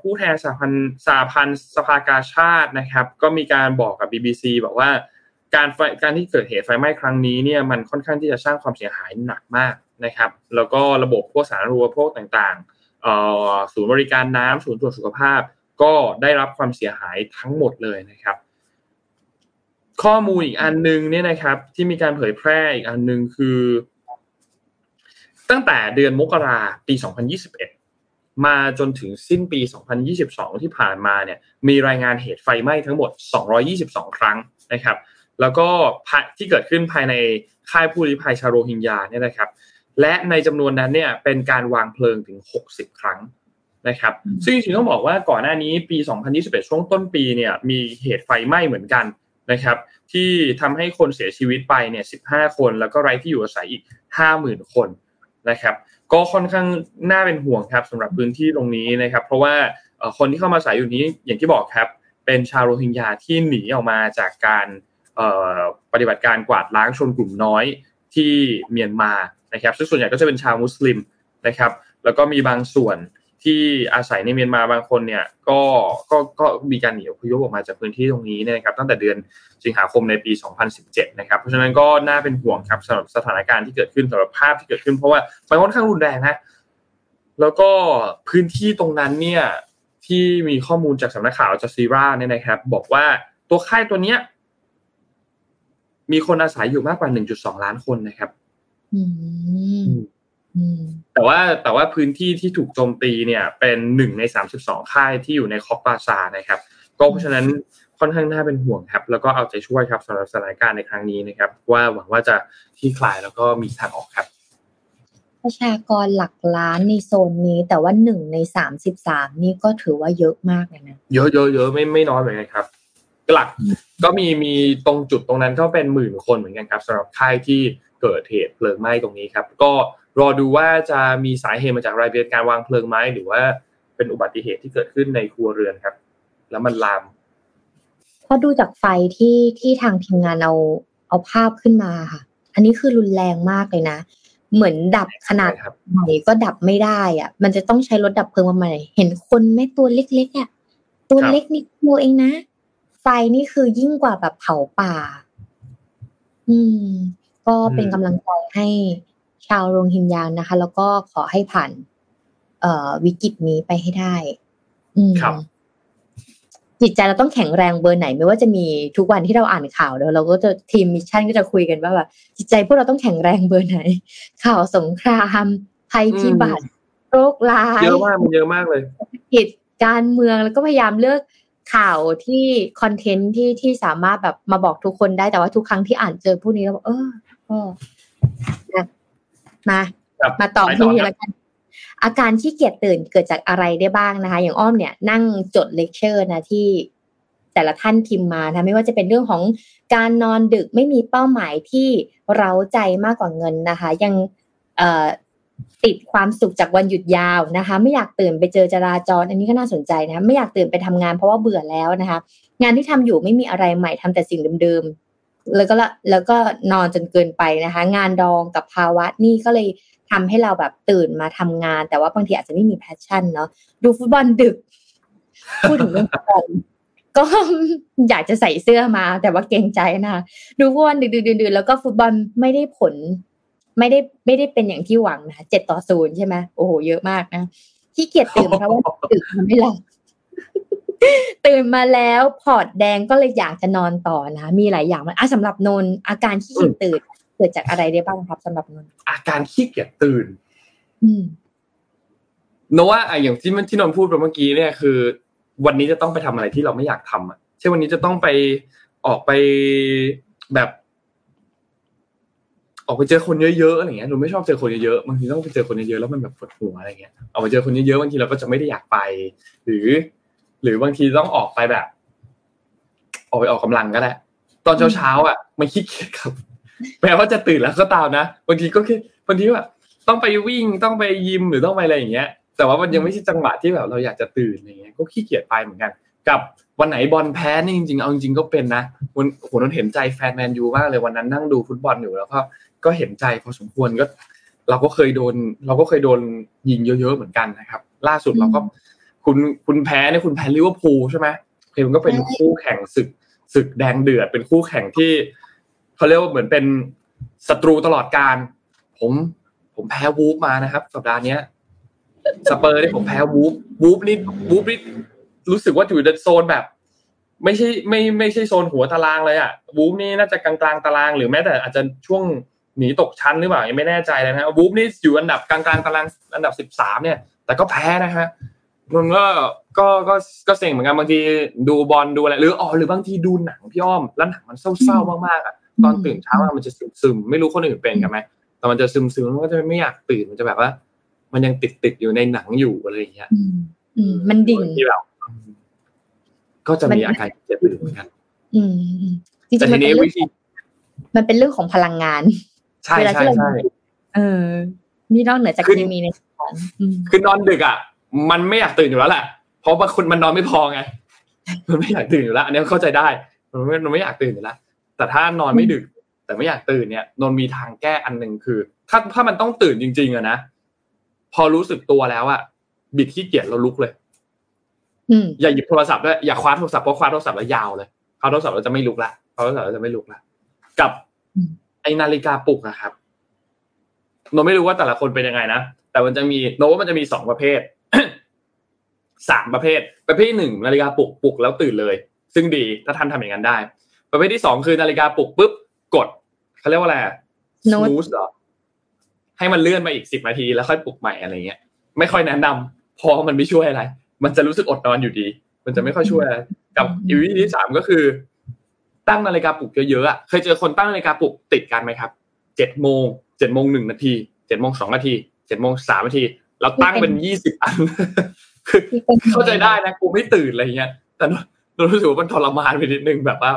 ผู้แทนสาพันสาพันสภากาชาตินะครับ ก็มีการบอกกับ BBC บอกว่าการไฟการที่เกิดเหตุไฟไหม้ครั้งนี้เนี่ยมันค่อนข้างที่จะสร้างความเสียหายหนักมากนะครับ แล้วก็ระบบพวกสาธารณูปโภคต่างๆ ศูนย์บริการน้ำศูนย์ตรวจสุขภาพ ก็ได้รับความเสียหายทั้งหมดเลยนะครับ ข้อมูลอีกอันนึงเนี่ยนะครับ ที่มีการเผยแพร่อีกอันนึงคือ ตั้งแต่เดือนมกราปี 2021 มาจนถึงสิ้นปี 2022 ที่ผ่านมาเนี่ยมีรายงานเหตุไฟไหม้ทั้งหมด 222 ครั้งนะครับ แล้วก็ที่เกิดขึ้นภายในค่ายผู้ลี้ภัยชาโรฮิงญาเนี่ยนะครับ และในจำนวนนั้นเนี่ยเป็นการวางเพลิงถึง 60 ครั้งนะครับ ซึ่งจริงๆต้องบอกว่าก่อนหน้านี้ปี 2021 ช่วงต้นปีเนี่ยมีเหตุไฟไหม้เหมือนกันนะครับ ที่ทำให้คนเสียชีวิตไปเนี่ย 15 คน แล้วก็ไร้ที่อยู่อาศัยอีก 50,000 คนนะครับ ก็ค่อนข้างน่าเป็นห่วงครับสำหรับพื้นที่ตรงนี้นะครับ เพราะว่าคนที่เข้ามาอาศัยอยู่นี้อย่างที่บอกครับ เป็นชาวโรฮิงญาที่หนีออกมาจากการปฏิบัติการกวาดล้างชนกลุ่มน้อยที่เมียนมา นะครับซึ่งส่วนใหญ่ก็จะเป็นชาวมุสลิมนะครับแล้วก็มีบางส่วนที่อาศัยในเมียนมาบางคนเนี่ยก็ก็ก็มีการหนีอพยพออกมาจากพื้นที่ตรงนี้นะครับตั้งแต่เดือนสิงหาคมในปี 2017 นะครับเพราะฉะนั้นก็น่าเป็นห่วงครับสำหรับสถานการณ์ที่เกิดขึ้นสำหรับภาพที่เกิดขึ้นเพราะว่ามันค่อนข้างรุนแรงนะแล้วก็พื้นที่ตรงนั้นเนี่ยที่มีข้อมูลจากสำนักข่าวจาซีราเนี่ยนะครับ บอกว่าตัวค่ายตัวเนี้ยมีคนอาศัยอยู่มากกว่า 1.2 ล้านคนนะครับ แต่ว่าแต่ว่าพื้นที่ที่ถูกโจมตีเนี่ยเป็นหนึ่งใน32ค่ายที่อยู่ในคอกปาซานะครับ ก็เพราะฉะนั้นค่อนข้างน่าเป็นห่วงครับ แล้วก็เอาใจช่วยครับสำหรับสถานการณ์ในครั้งนี้นะครับ ว่าหวังว่าจะที่คลายแล้วก็มีทางออกครับ ประชากรหลักล้านในโซนนี้ แต่ว่าหนึ่งในสามสิบสามนี่ก็ถือว่าเยอะมากเลยนะเยอะเยอะเยอะไม่ไม่น้อยเหมือนกันครับ หลักก็มีมีตรงจุดตรงนั้นก็เป็นหมื่นคนเหมือนกันครับสำหรับค่ายที่ เกิดเหตุเพลิงไหม้ตรงนี้ครับ ก็รอดูว่าจะมีสาเหตุมาจากรายเดือนการวางเพลิงไหมหรือว่าเป็นอุบัติเหตุที่เกิดขึ้นในครัวเรือนครับ แล้วมันลามพอดูจากไฟที่ที่ทางทีมงานเอาเอาภาพขึ้นมาค่ะ อันนี้คือรุนแรงมากเลยนะ เหมือนดับขนาดไหนก็ดับไม่ได้อะ มันจะต้องใช้รถดับเพลิงมาใหม่เห็นคนไม่ตัวเล็กๆอะตัวเล็กนิดเดียวเองนะ ไฟนี่คือยิ่งกว่าแบบเผาป่า อืม ก็เป็นกำลังใจให้ชาวโรงหินยานนะคะ แล้วก็ขอให้ผ่าน เอ่อวิกฤตนี้ไปให้ได้ อืมจิตใจเราต้องแข็งแรงเบอร์ไหน ไม่ว่าจะมีทุกวันที่เราอ่านข่าวแล้วเราก็จะทีม Mission ก็จะคุยกันว่าแบบจิตใจพวกเราต้องแข็งแรงเบอร์ไหน ข่าวสงครามภัยพิบัติโรคร้ายเยอะมากมันเยอะมากเลยกิจการเมืองแล้วก็พยายามเลือกข่าวที่ content ที่ที่สามารถแบบมาบอกทุกคนได้แต่ว่าทุกครั้งที่อ่านเจอพวกนี้แล้วบอกเอ อก็นะมามาต่อที่นี่แล้วกันอาการขี้เกียจตื่นเกิดจากอะไรได้บ้างนะคะ อย่างอ้อมเนี่ยนั่งจดเลคเชอร์นะที่แต่ละท่านพิมพ์มานะไม่ว่าจะเป็นเรื่องของการนอนดึกไม่มีเป้าหมายที่เร้าใจมากกว่าเงินนะคะ ยังเอ่อติดความสุขจากวันหยุดยาวนะคะ ไม่อยากตื่นไปเจอจราจร อันนี้ก็น่าสนใจนะคะไม่อยากตื่นไปทำงานเพราะว่าเบื่อแล้วนะคะ งานที่ทำอยู่ไม่มีอะไรใหม่ทำแต่สิ่งเดิมๆ แล้วก็แล้วก็นอนจนเกินไปนะคะ งานดองกับภาวะนี่ก็เลยทำให้เราแบบตื่นมาทำงาน แต่ว่าบางทีอาจจะไม่มีแพชชั่นเนาะดูฟุตบอลดึกพูดถึงเรื่องฟุตบอลก็อยากจะใส่เสื้อมา แต่ว่าเกรงใจนะคะดูฟุตบอลดึกๆดื่นๆแล้วก็ฟุตบอลไม่ได้ผล ไม่ได้ไม่ได้เป็นอย่างที่หวังนะเจ็ดต่อศูนย์ใช่ไหมโอ้โหเยอะมากนะที่เกียจตื่นเพราะว่าตื่นมาไม่หลับ ตื่นมาแล้วพอร์ตแดงก็เลยอยากจะนอนต่อนะ มีหลายอย่างมันอะสำหรับนนอาการขี้เกียจตื่นเกิดจากอะไรได้บ้างครับสำหรับนนอาการขี้เกียจตื่น อืมโนว่าอะอย่างที่มันที่นนท์พูดไปเมื่อกี้เนี่ยคือ วันนี้จะต้องไปทำอะไรที่เราไม่อยากทำอะเช่นวันนี้จะต้องไปออกไปแบบ ออกไปเจอคนเยอะๆอะไรเงี้ยหนูไม่ชอบเจอคนเยอะๆบางทีต้องไปเจอคนเยอะๆแล้วมันแบบปวดหัวอะไรเงี้ยออกไปเจอคนเยอะๆบางทีเราก็จะไม่ได้อยากไป หรือ หรือบางทีต้องออกไปแบบ ออกไปออกกำลังก็ได้ตอนเช้าๆอะมันขี้เกียจครับแม้ว่าจะตื่นแล้วก็ตามนะบางทีก็แค่บางทีแบบต้องไปวิ่งต้องไปยิมหรือต้องไปอะไรอย่างเงี้ย แต่ว่ามันยังไม่ใช่จังหวะที่แบบเราอยากจะตื่นอะไรเงี้ยก็ขี้เกียจไปเหมือนกัน กับวันไหนบอลแพ้นี่จริงๆเอาจริงๆก็เป็นนะวันโหนนเห็นใจแฟนแมนยูมากเลยวันนั้นนั่งดูฟุตบอลอยู่แล้วก็ก็เห็นใจพอสมควรก็ เราก็เคยโดน เราก็เคยโดนยิงเยอะๆเหมือนกันนะครับ ล่าสุดเราก็ คุณคุณแพ้เนี่ยคุณแพ้ลิเวอร์พูลใช่ไหมคือมันก็เป็นคู่แข่งศึกศึกแดงเดือด เป็นคู่แข่งที่เขาเรียกว่าเหมือนเป็นศัตรูตลอดการ ผมผมแพ้วูฟมานะครับ สัปดาห์เนี้ยสเปอร์เนี่ยผมแพ้วูฟวูฟนี่วูฟนี่รู้สึกว่าอยู่ในโซนแบบ ไม่ใช่ไม่ไม่ใช่โซนหัวตารางเลยอะวูฟนี่น่าจะกลางกลางตาราง หรือแม้แต่อาจจะช่วงหนีตกชั้นหรือเปล่ายังไม่แน่ใจเลยนะวูฟนี่อยู่อันดับกลางกลางตารางอันดับสิบสามเนี่ย แต่ก็แพ้นะฮะ มันก็ก็ก็ก็เซ็งเหมือนกันบางทีดูบอลดูอะไรหรืออ๋อหรือบางทีดูหนังพี่อ้อมแล้วหนังมันเศร้าๆมากๆอะตอนตื่นเช้ามามันจะซึมๆไม่รู้คนอื่นเป็นกันไหมแต่มันจะซึมๆมันก็จะไม่อยากตื่นมันจะแบบว่า มันยังติดติดๆอยู่ในหนังอยู่อะไรอย่างเงี้ยอืมอืมมันดิ่งที่แบบก็จะมีอาการเจ็บตื่นเหมือนกันอืมอืมจริแต่งๆทีมันเป็นี้นเรื่อวิงธีมันเป็นเรื่องของพลังงานใช่เวลาใช่ที่เราใช่เออนี่นอกเหนือจากคือเคมีในสมองอืมคือนอนดึกอะ มันไม่อยากตื่นอยู่แล้วแหละเพราะบางคนมันนอนไม่พอไงมันไม่อยากตื่นอยู่แล้วอันนี้เข้าใจได้ มันไม่มันไม่อยากตื่นอยู่แล้วแต่ถ้านอนไม่ดึก แต่ไม่อยากตื่นเนี่ยนนมีทางแก้อันหนึ่งคือ ถ้าถ้ามันต้องตื่นจริง ๆอะนะพอรู้สึกตัวแล้วอะบิดขี้เกียจเราลุกเลยอืมอย่าหยิบโทรศัพท์ด้วยอย่าคว้าโทรศัพท์เพราะคว้าโทรศัพท์แล้วยาวเลยคว้าโทรศัพท์แล้วจะไม่ลุกละคว้าโทรศัพท์แล้วจะไม่ลุกละกับอืมไอนาฬิกาปลุกอะครับโนไม่รู้ว่าแต่ละคนเป็นยังไงนะแต่มันจะมีโนว่ามันจะมีสองประเภท สามประเภท ประเภทที่หนึ่งนาฬิกาปลุกปลุกแล้วตื่นเลย ซึ่งดีถ้าท่านทำอย่างนั้นได้ ประเภทที่สองคือนาฬิกาปลุกปุ๊บกดเขาเรียกว่าอะไร Snooze นูสเหรอให้มันเลื่อนมาอีกสิบนาทีแล้วค่อยปลุกใหม่อะไรเงี้ย ไม่ค่อยแนะนำเพอมันไม่ช่วยอะไร มันจะรู้สึกอดนอนอยู่ดี มันจะไม่ค่อยช่วยอะไรกับอีกวิธีที่สามก็คือ ตั้งนาฬิกาปลุกเยอะๆอะเคยเจอคนตั้งนาฬิกาปลุกติดกันไหมครับเจ็ดโมงเจ็ดโมงหนึ่งนาทีเจ็ดโมงสองนาทีเจ็ดโมงสามนาทีเราตั้งเป็นยี่สิบอันคือที่ เป็นเข้าใจได้นะกูไม่ตื่นอะไรเงี้ย แต่เรารู้สึกว่ามันทรมานไปนิดนึงแบบว่า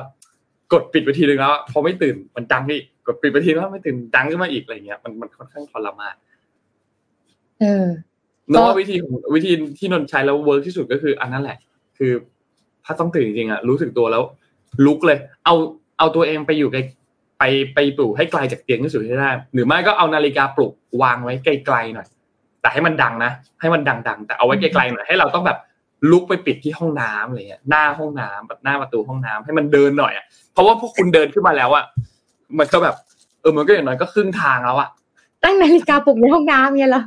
กดปิดไปทีนึงแล้วพอไม่ตื่นมันดังอีกกดปิดไปทีแล้วไม่ตื่นดังขึ้นมาอีกอะไรเงี้ยมันมันค่อนข้างทรมานเออนอกวิธีของวิธีที่นนท์ใช้แล้วเวิร์กที่สุดก็คืออันนั้นแหละ คือ ถ้าต้องตื่นจริงๆอะรู้สึกตัวแล้ว ลุกเลย เอาเอาตัวเองไปอยู่ไกลไปไปปลุกให้ไกลจากเตียงที่สุดให้ได้หรือไม่ก็เอานาฬิกาปลุกวางไว้ไกลๆหน่อย แต่ให้มันดังนะ ให้มันดังๆ แต่เอาไว้ไกลๆหน่อยให้เราต้องแบบลุกไปปิดที่ห้องน้ำอะไรเงี้ยหน้าห้องน้ำแบบหน้าประตูห้องน้ำให้มันเดินหน่อยอะเพราะว่าพวกคุณเดินขึ้นมาแล้วอะมันก็แบบเออมันก็อย่างน้อยก็ครึ่งทางแล้วอะตั้งนาฬิกาปลุกในห้องน้ำเนี่ยเหรอ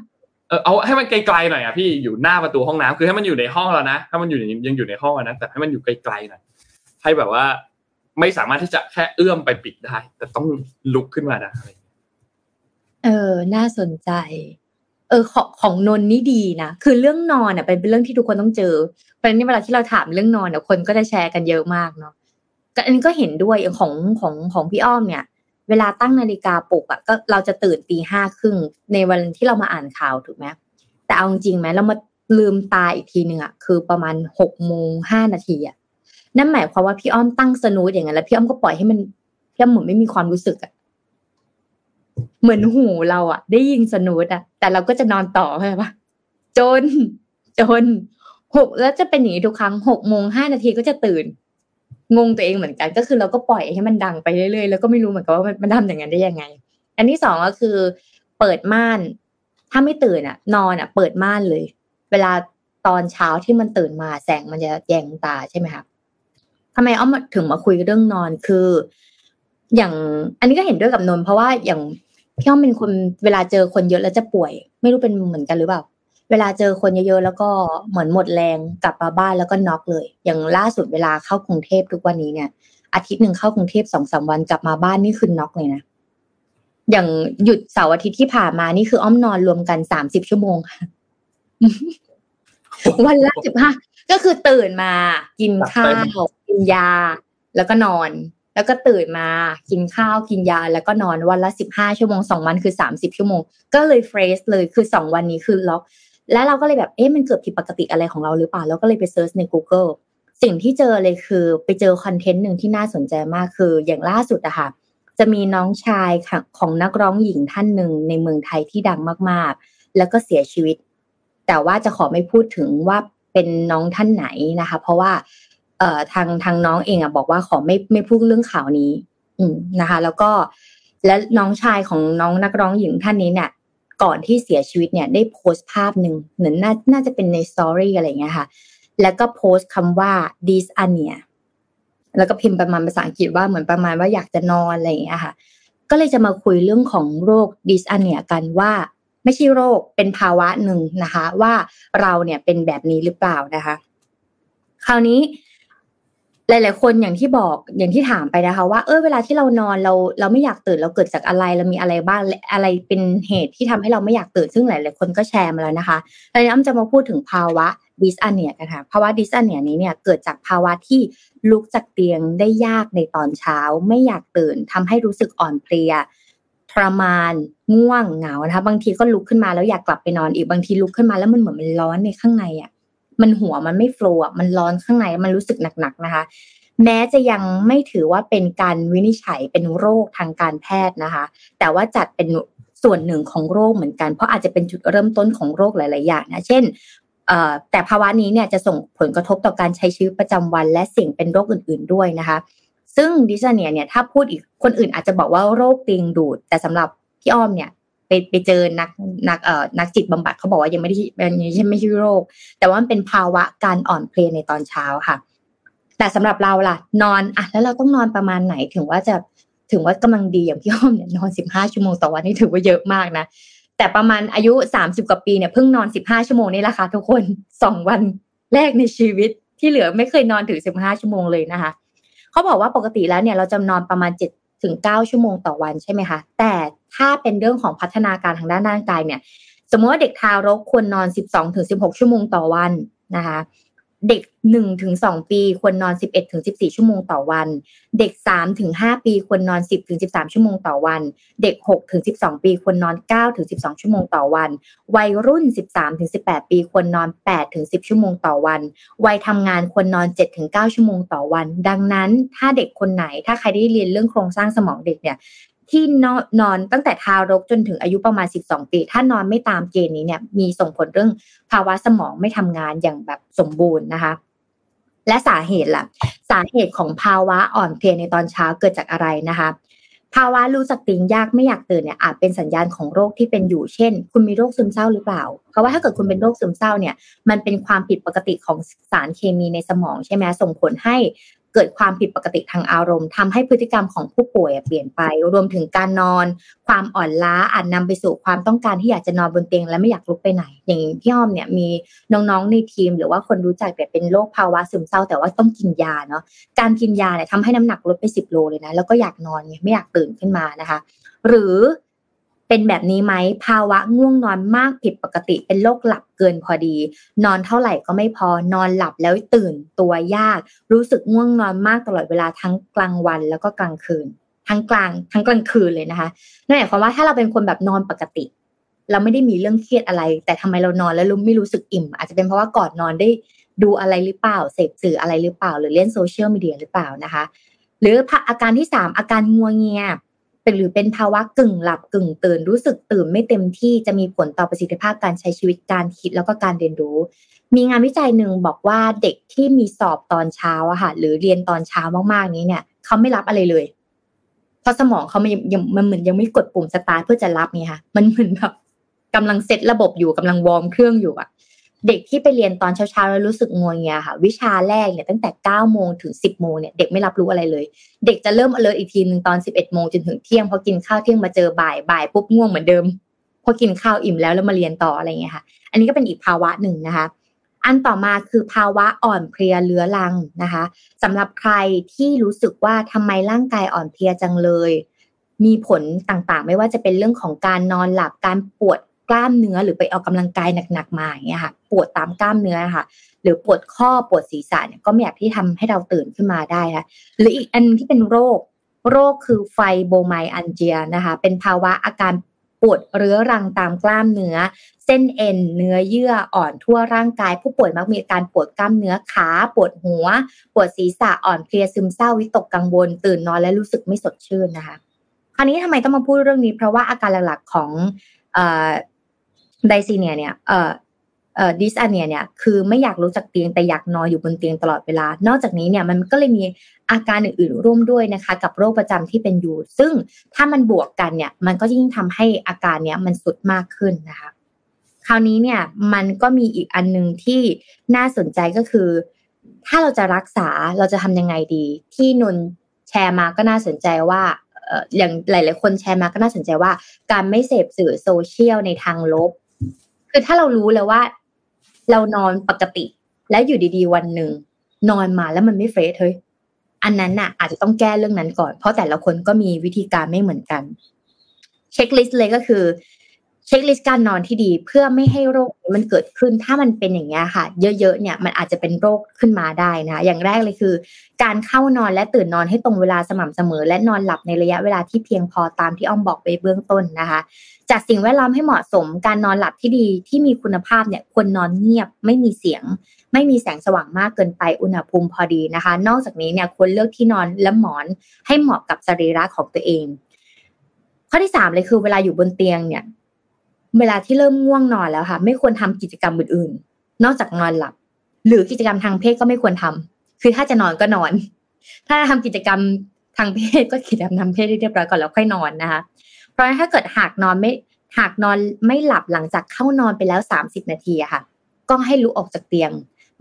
เออเอาให้มันไกลๆหน่อยอะพี่อยู่หน้าประตูห้องน้ำคือให้มันอยู่ในห้องแล้วนะถ้ามันอยู่ในยังอยู่ในห้องอะนะแต่ให้มันอยู่ไกลๆหน่อยให้แบบว่าไม่สามารถที่จะแค่เอื้อมไปปิดได้ แต่ต้องลุกขึ้นมาได้เออ น่าสนใจ เออของของนนนี่ดีนะคือเรื่องนอนอะเป็นเรื่องที่ทุกคนต้องเจอเพราะฉะนั้นเวลาที่เราถามเรื่องนอนเนี่ยคนก็จะแชร์กันเยอะมากเนาะก็อันนี้ก็เห็นด้วยอย่างของของของพี่อ้อมเนี่ย เวลาตั้งนาฬิกาปลุกอะก็เราจะตื่นตีห้าครึ่งในวันที่เรามาอ่านข่าวถูกไหมแต่เอาจริงไหมเรามาลืมตาอีกทีหนึ่งอะคือประมาณหกโมงห้านาทีอะนั่นหมายความว่าพี่อ้อมตั้งสนูดอย่างนั้นแล้วพี่อ้อมก็ปล่อยให้มันพี่อ้อมเหมือนไม่มีความรู้สึกอะเหมือนหูเราอะได้ยินสนูดอะ แต่เราก็จะนอนต่อใช่ปะจน จนหกแล้วจะเป็นอย่างนี้ทุกครั้งหกโมงห้านาทีก็จะตื่น งงตัวเองเหมือนกัน ก็คือเราก็ปล่อยให้มันดังไปเรื่อยๆแล้วก็ไม่รู้เหมือนกันว่ามันทำอย่างนั้นได้ยังไง อันที่สองก็คือ เปิดม่าน ถ้าไม่ตื่นอะ นอนอะ เปิดม่านเลย เวลาตอนเช้าที่มันตื่นมาแสงมันจะแยงตาใช่ไหมคะทำไมอ้อมถึงมาคุยเรื่องนอนคือ อย่างอันนี้ก็เห็นด้วยกับนนเพราะว่าอย่าง พี่อ้อมเป็นคนเวลาเจอคนเยอะแล้วจะป่วย ไม่รู้เป็นเหมือนกันหรือเปล่า เวลาเจอคนเยอะๆแล้วก็เหมือนหมดแรงกลับมาบ้านแล้วก็น็อกเลย อย่างล่าสุดเวลาเข้ากรุงเทพทุกวันนี้เนี่ย อาทิตย์หนึ่งเข้ากรุงเทพสองสาวันกลับมาบ้านนี่คือน็อกเลยนะอย่างหยุดเสาร์อาทิตย์ที่ผ่านมานี่คืออ้อมนอนรวมกันสามสิบชั่วโมงค่ะวันละสิบห้าก็คือตื่นมา กินข้าวกินยา แล้วก็นอน แล้วก็ตื่นมากินข้าวกินยา แล้วก็นอนวันละสิบห้าชั่วโมงสองวันคือสามสิบชั่วโมง ก็เลย fresh เลยคือสองวันนี้คือล็อก แล้วเราก็เลยแบบเอ๊ะมันเกิดผิดปกติอะไรของเราหรือเปล่าแล้วก็เลยไป search ใน Google สิ่งที่เจอเลยคือไปเจอ content หนึ่งที่น่าสนใจมากคือ อย่างล่าสุดอะค่ะจะมีน้องชายของนักร้องหญิงท่านหนึ่งในเมืองไทยที่ดังมากๆ แล้วก็เสียชีวิต แต่ว่าจะขอไม่พูดถึงว่าเป็นน้องท่านไหนนะคะ เพราะว่า เอ่อทางทางน้องเองอะบอกว่าขอไม่ไม่พูดเรื่องข่าวนี้ อืมนะคะ แล้วก็และน้องชายของน้องนักร้องหญิงท่านนี้เนี่ยก่อนที่เสียชีวิตเนี่ยได้โพสต์ภาพหนึ่งเหมือนน่าน่าจะเป็นในสตอรี่อะไรเงี้ยค่ะ แล้วก็โพสต์คำว่า this a n i a แล้วก็พิมพ์ประมาณภาษาอังกฤษว่าเหมือนประมาณว่าอยากจะนอนอะไรอย่างเงี้ยค่ะ ก็เลยจะมาคุยเรื่องของโรคดิสอันเนียกันว่า ไม่ใช่โรคเป็นภาวะหนึ่งนะคะ ว่าเราเนี่ยเป็นแบบนี้หรือเปล่านะคะ คราวนี้ หลาย ๆ คนอย่างที่บอกอย่างที่ถามไปนะคะ ว่าเออเวลาที่เรานอนเราเราไม่อยากตื่นเราเกิดจากอะไรเรามีอะไรบ้างอะไรเป็นเหตุที่ทำให้เราไม่อยากตื่นซึ่งหลาย ๆ คนก็แชร์มาแล้วนะคะแล้วอ้ำจะมาพูดถึงภาวะดิสอันเนียกันค่ะภาวะดิสอันเนียนี้เนี่ยเกิดจากภาวะที่ลุกจากเตียงได้ยากในตอนเช้า ไม่อยากตื่นทำให้รู้สึกอ่อนเพลียทรมานง่วงเหงานะคะบางทีก็ลุกขึ้นมาแล้วอยากกลับไปนอนอีกบางทีลุกขึ้นมาแล้วมันเหมือนมันร้อนในข้างในอะ มันหัวมันไม่โฟล์มันร้อนข้างในมันรู้สึกหนักๆนะคะ แม้จะยังไม่ถือว่าเป็นการวินิจฉัยเป็นโรคทางการแพทย์นะคะ แต่ว่าจัดเป็นส่วนหนึ่งของโรคเหมือนกัน เพราะอาจจะเป็นจุดเริ่มต้นของโรคหลาย ๆ อย่างนะเช่นแต่ภาวะนี้เนี่ยจะส่งผลกระทบต่อการใช้ชีวิตประจำวันและเสี่ยงเป็นโรคอื่น ๆ ด้วยนะคะ ซึ่งดิซเนียเนี่ยถ้าพูดอีกคนอื่นอาจจะบอกว่าโรคตียงดูด แต่สำหรับพี่อ้อมเนี่ย ไปไปเจอนักนักเอ่อนักจิตบำบัดเขาบอกว่ายังไม่ได้เป็นไม่ใช่ไม่ใช่โรค แต่ว่ามันเป็นภาวะการอ่อนเพลียในตอนเช้าค่ะ แต่สำหรับเราล่ะ นอนอะแล้วเราต้องนอนประมาณไหนถึงว่าจะถึงว่ากำลังดีอย่างพี่อ้อมเนี่ยนอนสิบห้าชั่วโมงต่อวันนี่ถือว่าเยอะมากนะแต่ประมาณอายุสามสิบกว่าปีเนี่ยเพิ่งนอนสิบห้าชั่วโมงนี่แหละค่ะทุกคนสองวันแรกในชีวิตที่เหลือไม่เคยนอนถึงสิบห้าชั่วโมงเลยนะคะเขาบอกว่าปกติแล้วเนี่ยเราจะนอนประมาณเจ็ดถึงเก้าชั่วโมงต่อวันใช่ไหมคะแต่ ถ้าเป็นเรื่องของพัฒนาการทางด้านร่างกายเนี่ย สมมติว่าเด็กทารกควรนอนสิบสองถึงสิบหกชั่วโมงต่อวันนะคะ เด็กหนึ่งถึงสองปีควรนอนสิบเอ็ดถึงสิบสี่ชั่วโมงต่อวัน เด็กสามถึงห้าปีควรนอนสิบถึงสิบสามชั่วโมงต่อวัน เด็กหกถึงสิบสองปีควรนอนเก้าถึงสิบสองชั่วโมงต่อวัน วัยรุ่นสิบสามถึงสิบแปดปีควรนอนแปดถึงสิบชั่วโมงต่อวัน วัยทำงานควรนอนเจ็ดถึงเก้าชั่วโมงต่อวัน ดังนั้นถ้าเด็กคนไหนถ้าใครได้เรียนเรื่องโครงสร้างสมองเด็กเนี่ย ที่นอนนอนตั้งแต่ทารกจนถึงอายุประมาณ 12 ปี ถ้านอนไม่ตามเกณฑ์นี้เนี่ยมีส่งผลเรื่องภาวะสมองไม่ทำงานอย่างแบบสมบูรณ์นะคะ และสาเหตุล่ะ สาเหตุของภาวะอ่อนเพลียในตอนเช้าเกิดจากอะไรนะคะภาวะรู้จักตื่นยากไม่อยากตื่นเนี่ยอาจเป็นสัญญาณของโรคที่เป็นอยู่เช่น คุณมีโรคซึมเศร้าหรือเปล่า เพราะว่าถ้าเกิดคุณเป็นโรคซึมเศร้าเนี่ยมันเป็นความผิดปกติของสารเคมีในสมองใช่ไหมส่งผลให้ เกิดความผิดปกติทางอารมณ์ทำให้พฤติกรรมของผู้ป่วยเปลี่ยนไป รวมถึงการนอน ความอ่อนล้าอาจนำไปสู่ความต้องการที่อยากจะนอนบนเตียงและไม่อยากลุกไปไหน อย่างพี่อ้อมเนี่ยมีน้องๆในทีม หรือว่าคนรู้จักแต่เป็นโรคภาวะซึมเศร้า แต่ว่าต้องกินยาเนาะการกินยาเนี่ยทำให้น้ำหนักลดไปสิบโลเลยนะแล้วก็อยากนอนไงไม่อยากตื่นขึ้นมานะคะ หรือ เป็นแบบนี้ไหมภาวะง่วงนอนมากผิดปกติ เป็นโรคหลับเกินพอดี นอนเท่าไหร่ก็ไม่พอนอนหลับแล้วตื่นตัวยาก รู้สึกง่วงนอนมากตลอดเวลาทั้งกลางวันแล้วก็กลางคืน ทั้งกลางทั้งกลางคืนเลยนะคะนั่นหมายความว่าถ้าเราเป็นคนแบบนอนปกติ เราไม่ได้มีเรื่องเครียดอะไร แต่ทำไมเรานอนแล้วไม่รู้สึกอิ่ม อาจจะเป็นเพราะว่าก่อนนอนได้ดูอะไรหรือเปล่าเสพสื่ออะไรหรือเปล่า หรือเล่นโซเชียลมีเดียหรือเปล่านะคะ หรืออาการที่สามอาการงัวเงีย เป็นหรือเป็นภาวะกึ่งหลับกึ่งตื่นรู้สึกตื่นไม่เต็มที่จะมีผลต่อประสิทธิภาพการใช้ชีวิตการคิดแล้วก็การเรียนรู้ มีงานวิจัยหนึ่งบอกว่าเด็กที่มีสอบตอนเช้าอะค่ะหรือเรียนตอนเช้ามากๆนี้เนี่ยเขาไม่รับอะไรเลย เพราะสมองเขามันยังมันเหมือนยังไม่กดปุ่มสตาร์ทเพื่อจะรับไงค่ะ มันเหมือนแบบกำลังเซตระบบอยู่กำลังวอร์มเครื่องอยู่อะ เด็กที่ไปเรียนตอนเช้าๆแล้วรู้สึกงวงเงียค่ะ วิชาแรกเนี่ยตั้งแต่9ก้าโมงถึง 10บโมงเนี่ยเด็กไม่รับรู้อะไรเลย เด็กจะเริ่ม alert อีกทีหนึ่งตอน 11บเอ็ดโมงจนถึงเที่ยงพอกินข้าวเที่ยงมาเจอบ่ายบ่ายปุ๊บง่วงเหมือนเดิมพอกินข้าวอิ่มแล้วแล้วมาเรียนต่ออะไรเงี้ยค่ะ อันนี้ก็เป็นอีกภาวะหนึ่งนะคะ อันต่อมาคือภาวะอ่อนเพลียเรื้อรังนะคะสำหรับใครที่รู้สึกว่าทำไมร่างกายอ่อนเพลียจังเลย มีผลต่างๆ ไม่ว่าจะเป็นเรื่องของการนอนหลับการปวด กล้ามเนื้อหรือไปออกกำลังกายหนักๆมาอย่างเงี้ยค่ะ ปวดตามกล้ามเนื้อค่ะ หรือปวดข้อปวดศีรษะเนี่ยก็ไม่อยากที่ทำให้เราตื่นขึ้นมาได้ค่ะหรืออีกอันที่เป็นโรค โรคคือไฟโบไมอันเจียนะคะ เป็นภาวะอาการปวดเรื้อรังตามกล้ามเนื้อ เส้นเอ็น เนื้อเยื่ออ่อนทั่วร่างกาย ผู้ป่วยมักมีอาการปวดกล้ามเนื้อขา ปวดหัว ปวดศีรษะอ่อนเพลียซึมเศร้าวิตกกังวล ตื่นนอนและรู้สึกไม่สดชื่นนะคะคราวนี้ทำไมต้องมาพูดเรื่องนี้ เพราะว่าอาการหลักๆของ ไดซีเนียเนี่ยเอ่อเอ่อดิสอันเนียเนี่ยคือไม่อยากรู้จักเตียงแต่อยากนอนอยู่บนเตียงตลอดเวลา นอกจากนี้เนี่ยมันก็เลยมีอาการอื่นๆร่วมด้วยนะคะ กับโรคประจำที่เป็นอยู่ ซึ่งถ้ามันบวกกันเนี่ย มันก็ยิ่งทำให้อาการเนี้ยมันสุดมากขึ้นนะคะ คราวนี้เนี่ยมันก็มีอีกอันหนึ่งที่น่าสนใจก็คือ ถ้าเราจะรักษาเราจะทำยังไงดี ที่นนแชร์มาก็น่าสนใจว่าอย่างหลาย ๆ คนแชร์มาก็น่าสนใจว่า การไม่เสพสื่อโซเชียลในทางลบ คือถ้าเรารู้แล้วว่า เรานอนปกติ แล้วอยู่ดีๆ วันหนึ่งนอนมาแล้วมันไม่เฟรชเฮ้ยอันนั้นน่ะ อาจจะต้องแก้เรื่องนั้นก่อน เพราะแต่ละคนก็มีวิธีการไม่เหมือนกัน เช็คลิสต์เลยก็คือ เช็คลิสต์การนอนที่ดีเพื่อไม่ให้โรคมันเกิดขึ้น ถ้ามันเป็นอย่างนี้ยค่ะ เยอะๆเนี่ยมันอาจจะเป็นโรคขึ้นมาได้นะคะอย่างแรกเลยคือ การเข้านอนและตื่นนอนให้ตรงเวลาสม่ำเสมอ และนอนหลับในระยะเวลาที่เพียงพอตามที่อ้อมบอกไปเบื้องต้นนะคะจัดสิ่งแวดล้อมให้เหมาะสม การนอนหลับที่ดีที่มีคุณภาพเนี่ยควรนอนเงียบไม่มีเสียง ไม่มีแสงสว่างมากเกินไปอุณหภูมิพอดีนะคะ นอกจากนี้เนี่ยควรเลือกที่นอนและหมอนให้เหมาะกับสรีระของตัวเอง ข้อที่สามเลยคือเวลาอยู่บนเตียงเนี่ย เวลาที่เริ่มง่วงนอนแล้วค่ะ ไม่ควรทำกิจกรรมอื่นๆ นอกจากนอนหลับ หรือกิจกรรมทางเพศก็ไม่ควรทำคือถ้าจะนอนก็นอน ถ้าทำกิจกรรมทางเพศก็กิจกรรมทางเพศเรียบร้อยก่อนแล้วค่อยนอนนะคะ เพราะถ้าเกิดหากนอนไม่หากนอนไม่หลับหลังจากเข้านอนไปแล้วสามสิบนาทีอะค่ะ ก็ให้ลุกออกจากเตียง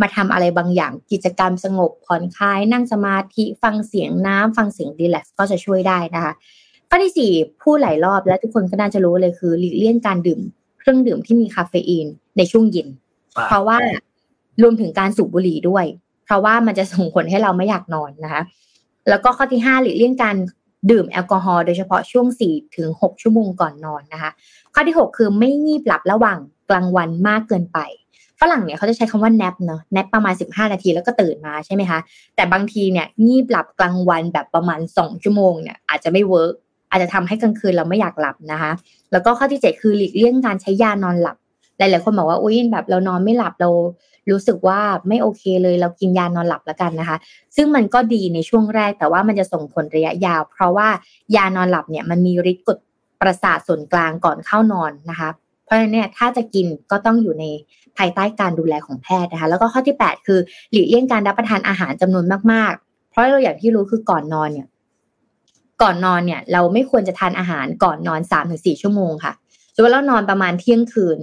มาทำอะไรบางอย่างกิจกรรมสงบผ่อนคลายนั่งสมาธิฟังเสียงน้ำฟังเสียงดีแลกซ์ก็จะช่วยได้นะคะ ข้อที่สี่พูดหลายรอบและทุกคนก็น่าจะรู้เลยคือหลีกเลี่ยงการดื่มเครื่องดื่มที่มีคาเฟอีนในช่วงเย็น เพราะว่ารวมถึงการสูบบุหรี่ด้วย เพราะว่ามันจะส่งผลให้เราไม่อยากนอนนะคะ แล้วก็ข้อที่ห้าหลีกเลี่ยงการดื่มแอลกอฮอล์โดยเฉพาะช่วงสี่ถึงหกชั่วโมงก่อนนอนนะคะ ข้อที่หกคือไม่งีบหลับระหว่างกลางวันมากเกินไปฝรั่งเนี่ยเขาจะใช้คำว่า nap เนาะ nap ประมาณ 15 นาทีแล้วก็ตื่นมาใช่ไหมคะ แต่บางทีเนี่ยงีบหลับกลางวันแบบประมาณ 2 ชั่วโมงเนี่ยอาจจะไม่เวิร์ก อาจจะทำให้กลางคืนเราไม่อยากหลับนะคะ แล้วก็ข้อที่เจ็ดคือหลีกเลี่ยงการใช้ยานอนหลับ หลาย ๆ คนบอกว่าอุ้ยแบบเรานอนไม่หลับเรารู้สึกว่าไม่โอเคเลยเรากินยานอนหลับแล้วกันนะคะ ซึ่งมันก็ดีในช่วงแรกแต่ว่ามันจะส่งผลระยะยาว เพราะว่ายานอนหลับเนี่ยมันมีฤทธิ์กดประสาทส่วนกลางก่อนเข้านอนนะคะ เพราะฉะนั้นเนี่ยถ้าจะกินก็ต้องอยู่ในภายใต้การดูแลของแพทย์นะคะ แล้วก็ข้อที่ 8 คือหลีกเลี่ยงการรับประทานอาหารจำนวนมากๆ เพราะเราอย่างที่รู้คือก่อนนอนเนี่ย ก่อนนอนเนี่ย เราไม่ควรจะทานอาหารก่อนนอนสามถึงสี่ชั่วโมงค่ะสมมติเรานอนประมาณเที่ยงคืน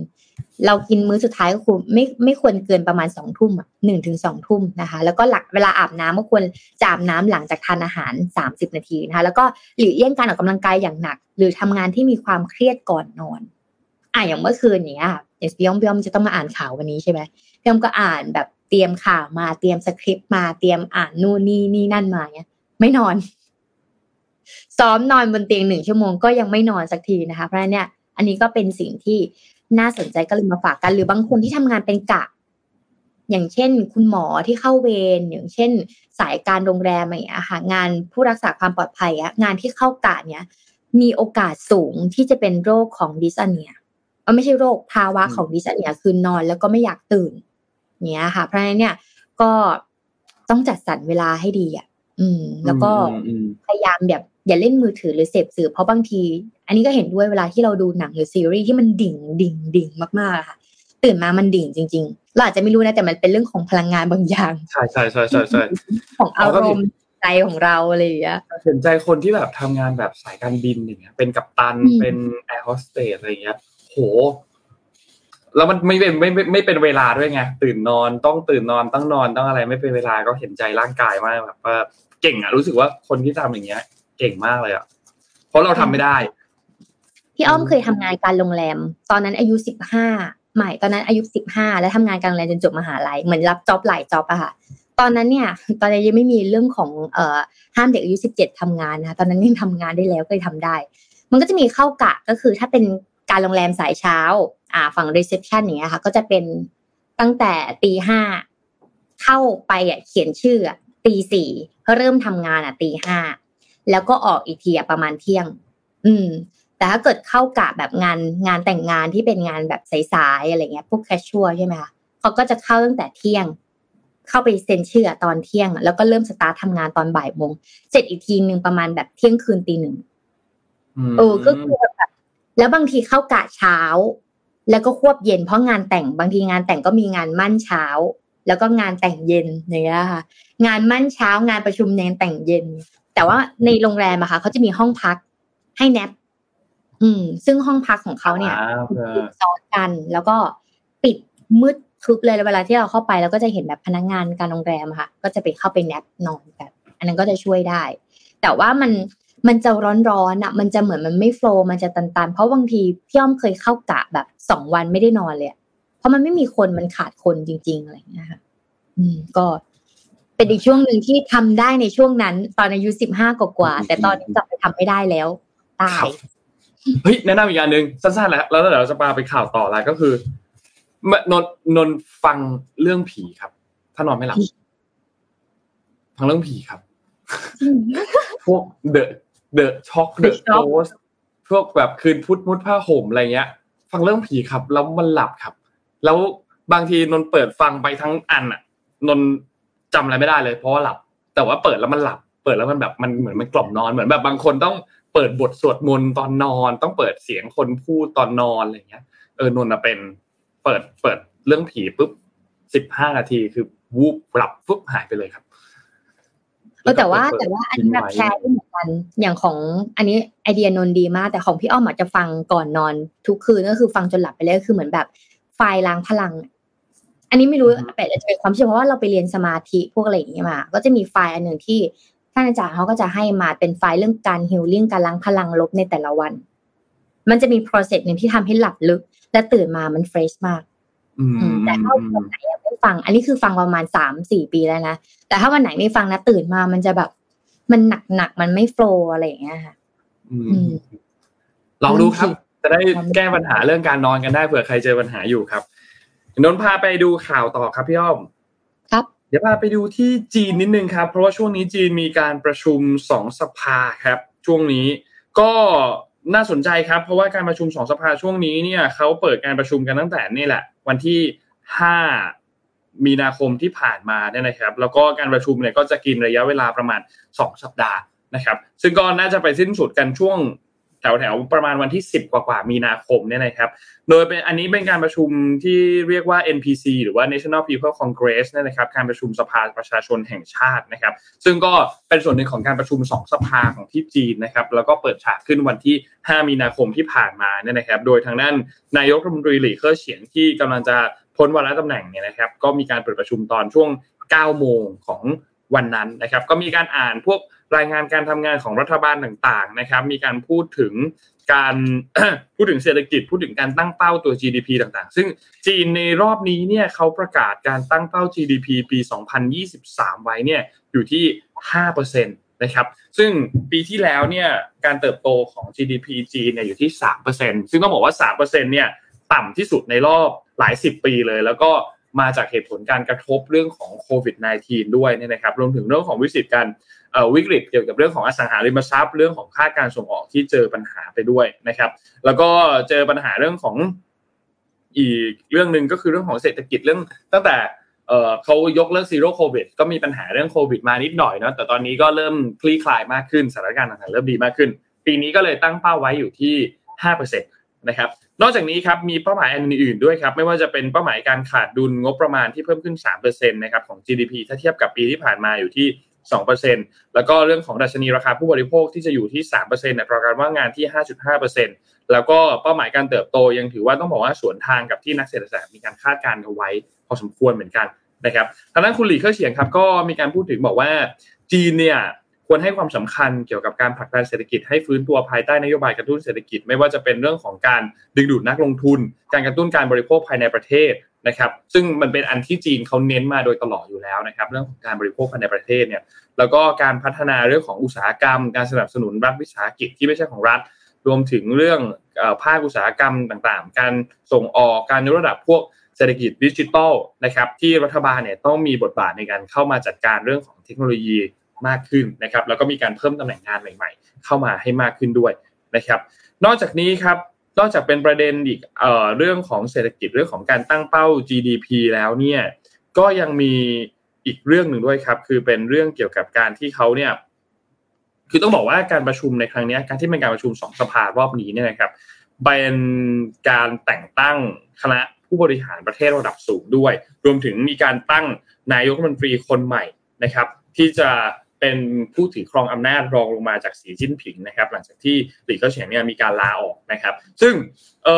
เรากินมื้อสุดท้ายก็คือไม่ไม่ควรเกินประมาณสองทุ่มหนึ่งถึงสองทุ่มนะคะ แล้วก็หลักเวลาอาบน้ำก็ควรจะอาบน้ำหลังจากทานอาหารสามสิบนาทีนะคะ แล้วก็หลีกเลี่ยงการออกกำลังกายอย่างหนัก หรือทำงานที่มีความเครียดก่อนนอนอ่าอย่างเมื่อคืนเนี้ยอย่างพี่ยอมพี่ยอมจะต้องมาอ่านข่าววันนี้ใช่ไหมพี่ยอมก็อ่านแบบเตรียมข่าวมาเตรียมสคริปต์มาเตรียมอ่านนู่นนี่นี่นั่นมาเนี้ยไม่นอน ซ้อมนอนบนเตียงหนึ่งชั่วโมงก็ยังไม่นอนสักทีนะคะ เพราะฉะนั้นเนี่ย อันนี้ก็เป็นสิ่งที่น่าสนใจก็เลยมาฝากกัน หรือบางคนที่ทำงานเป็นกะ อย่างเช่น คุณหมอที่เข้าเวรอย่างเช่น สายการโรงแรมอะไรอย่างเงี้ยค่ะงานผู้รักษาความปลอดภัยอะงานที่เข้ากะเนี่ย มีโอกาสสูงที่จะเป็นโรคของดิสเนียไม่ใช่โรคภาวะของดิสเนียคือนอนแล้วก็ไม่อยากตื่นเนี้ยค่ะเพราะฉะนั้นเนี่ยก็ต้องจัดสรรเวลาให้ดีอะ อืม แล้วก็พยายามแบบ อย่าเล่นมือถือหรือเสพสื่อเพราะบางที อันนี้ก็เห็นด้วยเวลาที่เราดูหนังหรือซีรีส์ที่มันดิ่งดิ่งดิ่งมากๆค่ะ ตื่นมามันดิ่งจริงๆเราอาจจะไม่รู้นะแต่มันเป็นเรื่องของพลังงานบางอย่างใช่ใช่ใช่ใช่ใช่ของอารมณ์ใจของเราอะไรอย่างเงี้ยเห็นใจคนที่แบบทำงานแบบสายการบินอย่างเงี้ย เป็นกัปตันเป็นแอร์โฮสเตสอะไรอย่างเงี้ย โห แล้วมันไม่เป็นไม่ไม่ไม่เป็นเวลาด้วยไงตื่นนอนต้องตื่นนอนต้องนอนต้องอะไร ไม่เป็นเวลาก็เห็นใจร่างกายมากแบบว่าเก่งอะรู้สึกว่าคนที่ทำอย่างเงี้ย เก่งมากเลยอะเพราะเราทำไม่ได้ พี่อ้อมเคยทำงานการโรงแรม ตอนนั้นอายุสิบห้าใหม่ตอนนั้นอายุสิบห้าแล้วทำงานการโรงแรมจนจบมหาลัยเหมือนรับจ็อบหลายจ็อบอะค่ะ ตอนนั้นเนี่ย ตอนนี้ยังไม่มีเรื่องของเอ่อห้ามเด็กอายุสิบเจ็ดทำงานนะตอนนั้นยังทำงานได้แล้วเคยทำได้ มันก็จะมีเข้ากะก็คือถ้าเป็นการโรงแรมสายเช้า อ่าฝั่งรีเซพชันอย่างเนี้ยค่ะ ก็จะเป็นตั้งแต่ตีห้าเข้าไปอะเขียนชื่อตีสี่เริ่มทำงานอะตีห้า แล้วก็ออกอีกทีอะประมาณเที่ยง อืม แต่ถ้าเกิดเข้ากะแบบงานงานแต่งงานที่เป็นงานแบบสายๆอะไรเงี้ยพวกแคชชัวใช่ไหมคะเขาก็จะเข้าตั้งแต่เที่ยง เข้าไปเซ็นชื่อตอนเที่ยง แล้วก็เริ่มสตาร์ททำงานตอนบ่ายโมงเสร็จอีกทีหนึ่งประมาณแบบเที่ยงคืนตีหนึ่งเออก็คือแบบแล้วบางทีเข้ากะเช้า แล้วก็ควบเย็นเพราะงานแต่งบางทีงานแต่งก็มีงานมั่นเช้า แล้วก็งานแต่งเย็นอย่างเงี้ยค่ะ งานมั่นเช้างานประชุมงานแต่งเย็น แต่ว่าในโรงแรมอะค่ะเขาจะมีห้องพักให้แนปอืม ซึ่งห้องพักของเขาเนี่ยซ้อนกัน แล้วก็ปิดมืดทึบเลยเวลาที่เราเข้าไปเราก็จะเห็นแบบพนักงานการโรงแรมค่ะ ก็จะไปเข้าไปแนปนอนแบบ อันนั้นก็จะช่วยได้ แต่ว่ามันมันจะร้อนๆอะ มันจะเหมือนมันไม่โฟล์มันจะตันๆ เพราะบางทีพี่อ้อมเคยเข้ากะแบบสองวันไม่ได้นอนเลยเพราะมันไม่มีคนมันขาดคนจริง ๆอะไรอย่างเงี้ยค่ะ อืม ก็ เป็นอีกช่วงหนึ่งที่ทำได้ในช่วงนั้น ตอนอายุสิบห้ากว่าแต่ตอนนี้กลับไปทำไม่ได้แล้ว ตายเฮ้ยแนะนำอีกอย่างหนึ่งสั้นๆแล้วแล้วเดี๋ยวเราจะปาไปข่าวต่อแล้วก็คือนนนนฟังเรื่องผีครับ ถ้านอนไม่หลับฟังเรื่องผีครับพวกเดอะเดอะช็อกเดอะโกสพวกแบบคืนพุทธมุดผ้าห่มอะไรเงี้ย ฟังเรื่องผีครับ แล้วมันหลับครับ แล้วบางทีนนเปิดฟังไปทั้งอันอะ นน จำอะไรไม่ได้เลย เพราะว่าหลับ แต่ว่าเปิดแล้วมันหลับ เปิดแล้วมันแบบมันเหมือนมันกล่อมนอนเหมือนแบบบางคนต้องเปิดบทสวดมนต์ตอนนอน ต้องเปิดเสียงคนพูดตอนนอนอะไรเงี้ย เออนนเป็น เปิดเปิดเรื่องผีปุ๊บสิบห้านาทีคือวูบหลับปุ๊บหายไปเลยครับเออแต่ว่าแต่ว่าอันนี้แบบแชร์เหมือนกันอย่างของอันนี้ไอเดียนนดีมาก แต่ของพี่อ้อมอาจจะฟังก่อนนอนทุกคืนก็คือฟังจนหลับไปเลยคือเหมือนแบบไฟล้างพลัง อันนี้ไม่รู้แต่จะเป็นความเชื่อเพราะว่าเราไปเรียนสมาธิพวกอะไรอย่างเงี้ยมา ก็จะมีไฟอันหนึ่งที่ท่านอาจารย์เขาก็จะให้มาเป็นไฟเรื่องการฮิลลิ่งการล้างพลังลบในแต่ละวัน มันจะมี process หนึ่งที่ทำให้หลับลึก และตื่นมามันเฟรชมากแต่ถ้าวันไหนไม่ฟัง อันนี้คือฟังประมาณสามสี่ปีแล้วนะแต่ถ้าวันไหนไม่ฟังนะตื่นมามันจะแบบ มันหนักหนักมันไม่โฟล์อะไรอย่างเงี้ยค่ะลองดูครับ จะได้แก้ปัญหาเรื่องการนอนกันได้เผื่อใครเจอปัญหาอยู่ครับ นนพาไปดูข่าวต่อครับพี่อ้อมครับเดี๋ยวพาไปดูที่จีนนิดนึงครับ เพราะว่าช่วงนี้จีนมีการประชุมสองสภาครับ ช่วงนี้ก็น่าสนใจครับ เพราะว่าการประชุมสองสภาช่วงนี้เนี่ยเขาเปิดการประชุมกันตั้งแต่นี่แหละ วันที่ห้ามีนาคมที่ผ่านมาเนี่ยนะครับ แล้วก็การประชุมเนี่ยก็จะกินระยะเวลาประมาณสองสัปดาห์นะครับ ซึ่งก็น่าจะไปสิ้นสุดกันช่วง แถวแถวประมาณวันที่ 10 กว่ากว่ามีนาคมเนี่ยนะครับ โดยเป็นอันนี้เป็นการประชุมที่เรียกว่า NPC หรือว่า National People Congress เนี่ยนะครับการประชุมสภาประชาชนแห่งชาตินะครับ ซึ่งก็เป็นส่วนหนึ่งของการประชุม 2 สภาของที่จีนนะครับ แล้วก็เปิดฉากขึ้นวันที่ 5 มีนาคมที่ผ่านมาเนี่ยนะครับ โดยทางด้านนายกรัฐมนตรีหลี่เค่อเฉียงที่กำลังจะพ้นวาระตำแหน่งเนี่ยนะครับ ก็มีการเปิดประชุมตอนช่วง 9 โมงของวันนั้นนะครับ ก็มีการอ่านพวก รายงานการทำงานของรัฐบาลต่างๆนะครับมีการพูดถึงการพูดถึงเศรษฐกิจพูดถึงการตั้งเป้าตัว GDP ต่างๆ ซึ่งจีนในรอบนี้เนี่ยเขาประกาศการตั้งเป้า GDP ปี 2023 ไว้เนี่ยอยู่ที่ 5%นะครับซึ่งปีที่แล้วเนี่ยการเติบโตของ GDP จีนเนี่ยอยู่ที่ 3%ซึ่งต้องบอกว่า 3%เนี่ยต่ำที่สุดในรอบหลายสิบปีเลย แล้วก็มาจากเหตุผลการกระทบเรื่องของโควิด -19 ด้วยเนี่ยนะครับรวมถึงเรื่องของวิกฤตการ วิกฤตเกี่ยวกับเรื่องของอสังหาริมทรัพย์เรื่องของค่าการส่งออกที่เจอปัญหาไปด้วยนะครับ แล้วก็เจอปัญหาเรื่องของอีกเรื่องหนึ่งก็คือเรื่องของเศรษฐกิจเรื่องตั้งแต่เขายกเลิกซีโร่โควิดก็มีปัญหาเรื่องโควิดมานิดหน่อยเนาะแต่ตอนนี้ก็เริ่มคลี่คลายมากขึ้นสถานการณ์ต่างๆเริ่มดีมากขึ้น ปีนี้ก็เลยตั้งเป้าไว้อยู่ที่5%นะครับนอกจากนี้ครับมีเป้าหมายอันอื่นๆด้วยครับไม่ว่าจะเป็นเป้าหมายการขาดดุลงบประมาณที่เพิ่มขึ้น3%นะครับของ GDP ถ้าเทียบกับปีที่ผ่านมาอยู่ที่ 2%แล้วก็เรื่องของดัชนีราคาผู้บริโภคที่จะอยู่ที่3%เนประการว่างงานที่ 5.5%แล้วก็เป้าหมายการเติบโตยังถือว่าต้องบอกว่าสวนทางกับที่นักเศรษฐศาสตร์มีการคาดการณ์เอาไว้ พอสมควรเหมือนกันนะครับทางด้านคุณหลี่เค่อเฉียงครับก็มีการพูดถึงบอกว่าจีนเนี่ย ควรให้ความสำคัญเกี่ยวกับการผลักดันเศรษฐกิจให้ฟื้นตัวภายใต้นโยบายกระตุ้นเศรษฐกิจ ไม่ว่าจะเป็นเรื่องของการดึงดูดนักลงทุน การกระตุ้นการบริโภคภายในประเทศนะครับ ซึ่งมันเป็นอันที่จีนเขาเน้นมาโดยตลอดอยู่แล้วนะครับ เรื่องของการบริโภคภายในประเทศเนี่ย แล้วก็การพัฒนาเรื่องของอุตสาหกรรม การสนับสนุนรัฐวิสาหกิจที่ไม่ใช่ของรัฐ รวมถึงเรื่องภาคอุตสาหกรรมต่างๆ การส่งออกการยกระดับพวกเศรษฐกิจดิจิทัลนะครับที่รัฐบาลเนี่ยต้องมีบทบาทในการเข้ามาจัดการเรื่องของเทคโนโลยี มากขึ้นนะครับแล้วก็มีการเพิ่มตำแหน่งงานใหม่ ๆ เข้ามาให้มากขึ้นด้วยนะครับ นอกจากนี้ครับนอกจากเป็นประเด็นอีกเอ่อเรื่องของเศรษฐกิจเรื่องของการตั้งเป้า GDP แล้วเนี่ยก็ยังมีอีกเรื่องหนึ่งด้วยครับ คือเป็นเรื่องเกี่ยวกับการที่เขาเนี่ยคือต้องบอกว่าการประชุมในครั้งนี้การที่เป็นการประชุมสองสภารอบนี้เนี่ยนะครับเป็นการแต่งตั้งคณะผู้บริหารประเทศระดับสูงด้วย รวมถึงมีการตั้งนายกรัฐมนตรีคนใหม่นะครับ ที่จะ เป็นผู้ถือครองอำนาจรองลงมาจากสีจิ้นผิงนะครับ หลังจากที่หลี่เกาเฉียงเนี่ยมีการลาออกนะครับ ซึ่งอ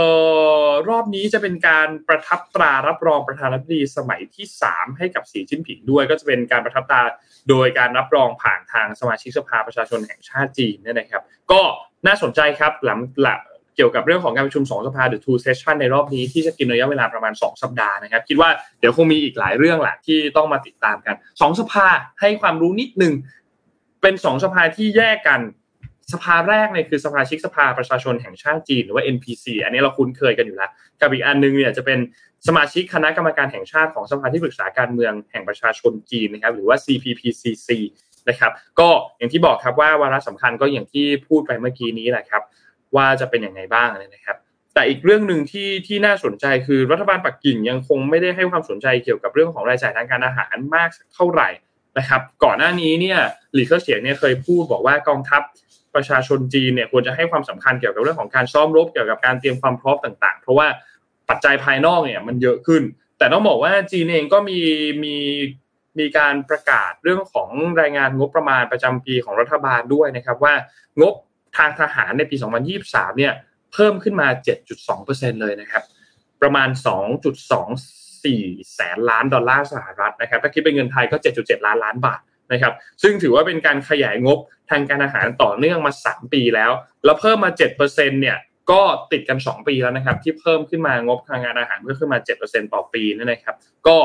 อรอบนี้จะเป็นการประทับตรารับรองประธานาธิบดีสมัยที่ 3 ให้กับสีจิ้นผิงด้วย ก็จะเป็นการประทับตราโดยการรับรองผ่านทางสมาชิกสภาประชาชนแห่งชาติจีนเนี่ยนะครับ ก็น่าสนใจครับหลังหลัง เกี่ยวกับเรื่องของการประชุม 2 สภา The Two Session ในรอบนี้ที่จะกินระยะเวลาประมาณ 2 สัปดาห์นะครับ คิดว่าเดี๋ยวคงมีอีกหลายเรื่องแหละที่ต้องมาติดตามกัน 2 สภาให้ความรู้นิดนึงเป็น 2 สภาที่แยกกันสภาแรกเนี่ยคือสภาชิกสภาประชาชนแห่งชาติจีนหรือว่า NPC อันนี้เราคุ้นเคยกันอยู่แล้วกับอีกอันนึงเนี่ยจะเป็นสมาชิกคณะกรรมการแห่งชาติของสภาที่ปรึกษาการเมืองแห่งประชาชนจีนนะครับหรือว่า CPPCC นะครับก็อย่างที่บอกครับว่าวาระสำคัญก็อย่างที่พูดไปเมื่อกี้นี้แหละครับ ว่าจะเป็นยังไงบ้างนะครับ แต่อีกเรื่องหนึ่งที่ที่น่าสนใจคือรัฐบาลปักกิ่งยังคงไม่ได้ให้ความสนใจเกี่ยวกับเรื่องของรายจ่ายทางการอาหารมากเท่าไหร่นะครับ ก่อนหน้านี้เนี่ยหลีเคิเฉียงเนี่ยเคยพูดบอกว่ากองทัพประชาชนจีนเนี่ยควรจะให้ความสำคัญเกี่ยวกับเรื่องของการซ้อมรบเกี่ยวกับการเตรียมความพร้อมต่างๆ เพราะว่าปัจจัยภายนอกเนี่ยมันเยอะขึ้น แต่ต้องบอกว่าจีนเองก็มีมีมีการประกาศเรื่องของรายงานงบประมาณประจำปีของรัฐบาลด้วยนะครับว่างบ ทางทหารในปี 2023 เนี่ยเพิ่มขึ้นมา 7.2%เลยนะครับ ประมาณ 2.24 แสนล้านดอลลาร์สหรัฐนะครับถ้าคิดเป็นเงินไทยก็ 7.7 ล้านล้านบาทนะครับ ซึ่งถือว่าเป็นการขยายงบทางการอาหารต่อเนื่องมา 3 ปีแล้ว แล้วเพิ่มมา 7%เนี่ยก็ติดกัน 2 ปีแล้วนะครับ ที่เพิ่มขึ้นมางบทางการอาหารเพิ่มขึ้นมา 7%ต่อปีนั่นนะครับ ก็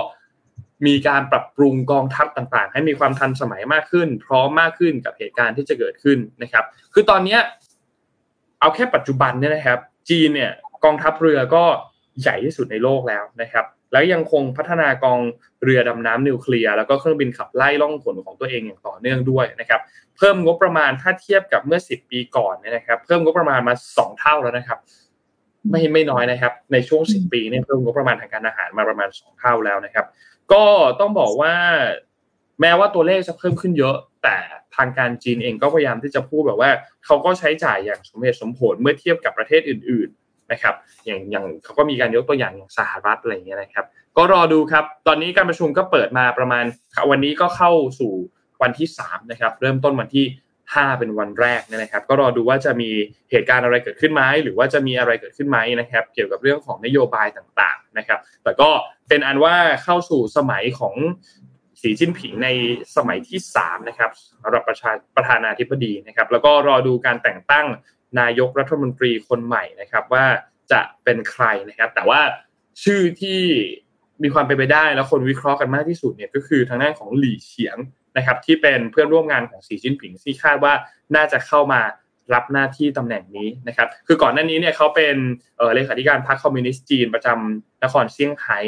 มีการปรับปรุงกองทัพต่างๆ ให้มีความทันสมัยมากขึ้น พร้อมมากขึ้นกับเหตุการณ์ที่จะเกิดขึ้นนะครับ คือตอนนี้เอาแค่ปัจจุบันเนี่ยนะครับ จีนเนี่ยกองทัพเรือก็ใหญ่ที่สุดในโลกแล้วนะครับ แล้วยังคงพัฒนากองเรือดำน้ำนิวเคลียร์แล้วก็เครื่องบินขับไล่ล่องหนของตัวเองอย่างต่อเนื่องด้วยนะครับ เพิ่มงบประมาณถ้าเทียบกับเมื่อ 10 ปีก่อนเนี่ยนะครับ เพิ่มงบประมาณมา 2 เท่าแล้วนะครับไม่ไม่น้อยนะครับ ในช่วง 10 ปีเนี่ยเพิ่มงบประมาณทางการอาหารมาประมาณ 2 เท่าแล้วนะครับ ก็ต้องบอกว่า แม้ว่าตัวเลขจะเพิ่มขึ้นเยอะ แต่ทางการจีนเองก็พยายามที่จะพูดแบบว่า เขาก็ใช้จ่ายอย่างสมเหตุสมผลเมื่อเทียบกับประเทศอื่น ๆนะครับ อย่างอย่างเขาก็มีการยกตัวอย่างอย่างสหรัฐอะไรอย่างเงี้ยนะครับ ก็รอดูครับ ตอนนี้การประชุมก็เปิดมาประมาณวันนี้ก็เข้าสู่วันที่3นะครับ เริ่มต้นวันที่ 5 เป็นวันแรกนะครับ ก็รอดูว่าจะมีเหตุการณ์อะไรเกิดขึ้นไหมหรือว่าจะมีอะไรเกิดขึ้นไหมนะครับ เกี่ยวกับเรื่องของนโยบายต่างๆนะครับ แต่ก็เป็นอันว่าเข้าสู่สมัยของสีจิ้นผิงในสมัยที่3นะครับสำหรับประชาประธานาธิบดีนะครับ แล้วก็รอดูการแต่งตั้งนายกรัฐมนตรีคนใหม่นะครับ ว่าจะเป็นใครนะครับ แต่ว่าชื่อที่มีความเป็นไปได้แล้วคนวิเคราะห์กันมากที่สุดเนี่ยก็คือทางด้านของหลี่เฉียง นะครับที่เป็นเพื่อนร่วมงานของสีจิ้นผิงที่คาดว่าน่าจะเข้ามารับหน้าที่ตำแหน่งนี้นะครับ คือก่อนหน้านี้เนี่ยเขาเป็นเลขาธิการพรรคคอมมิวนิสต์จีนประจำนครเซี่ยงไฮ้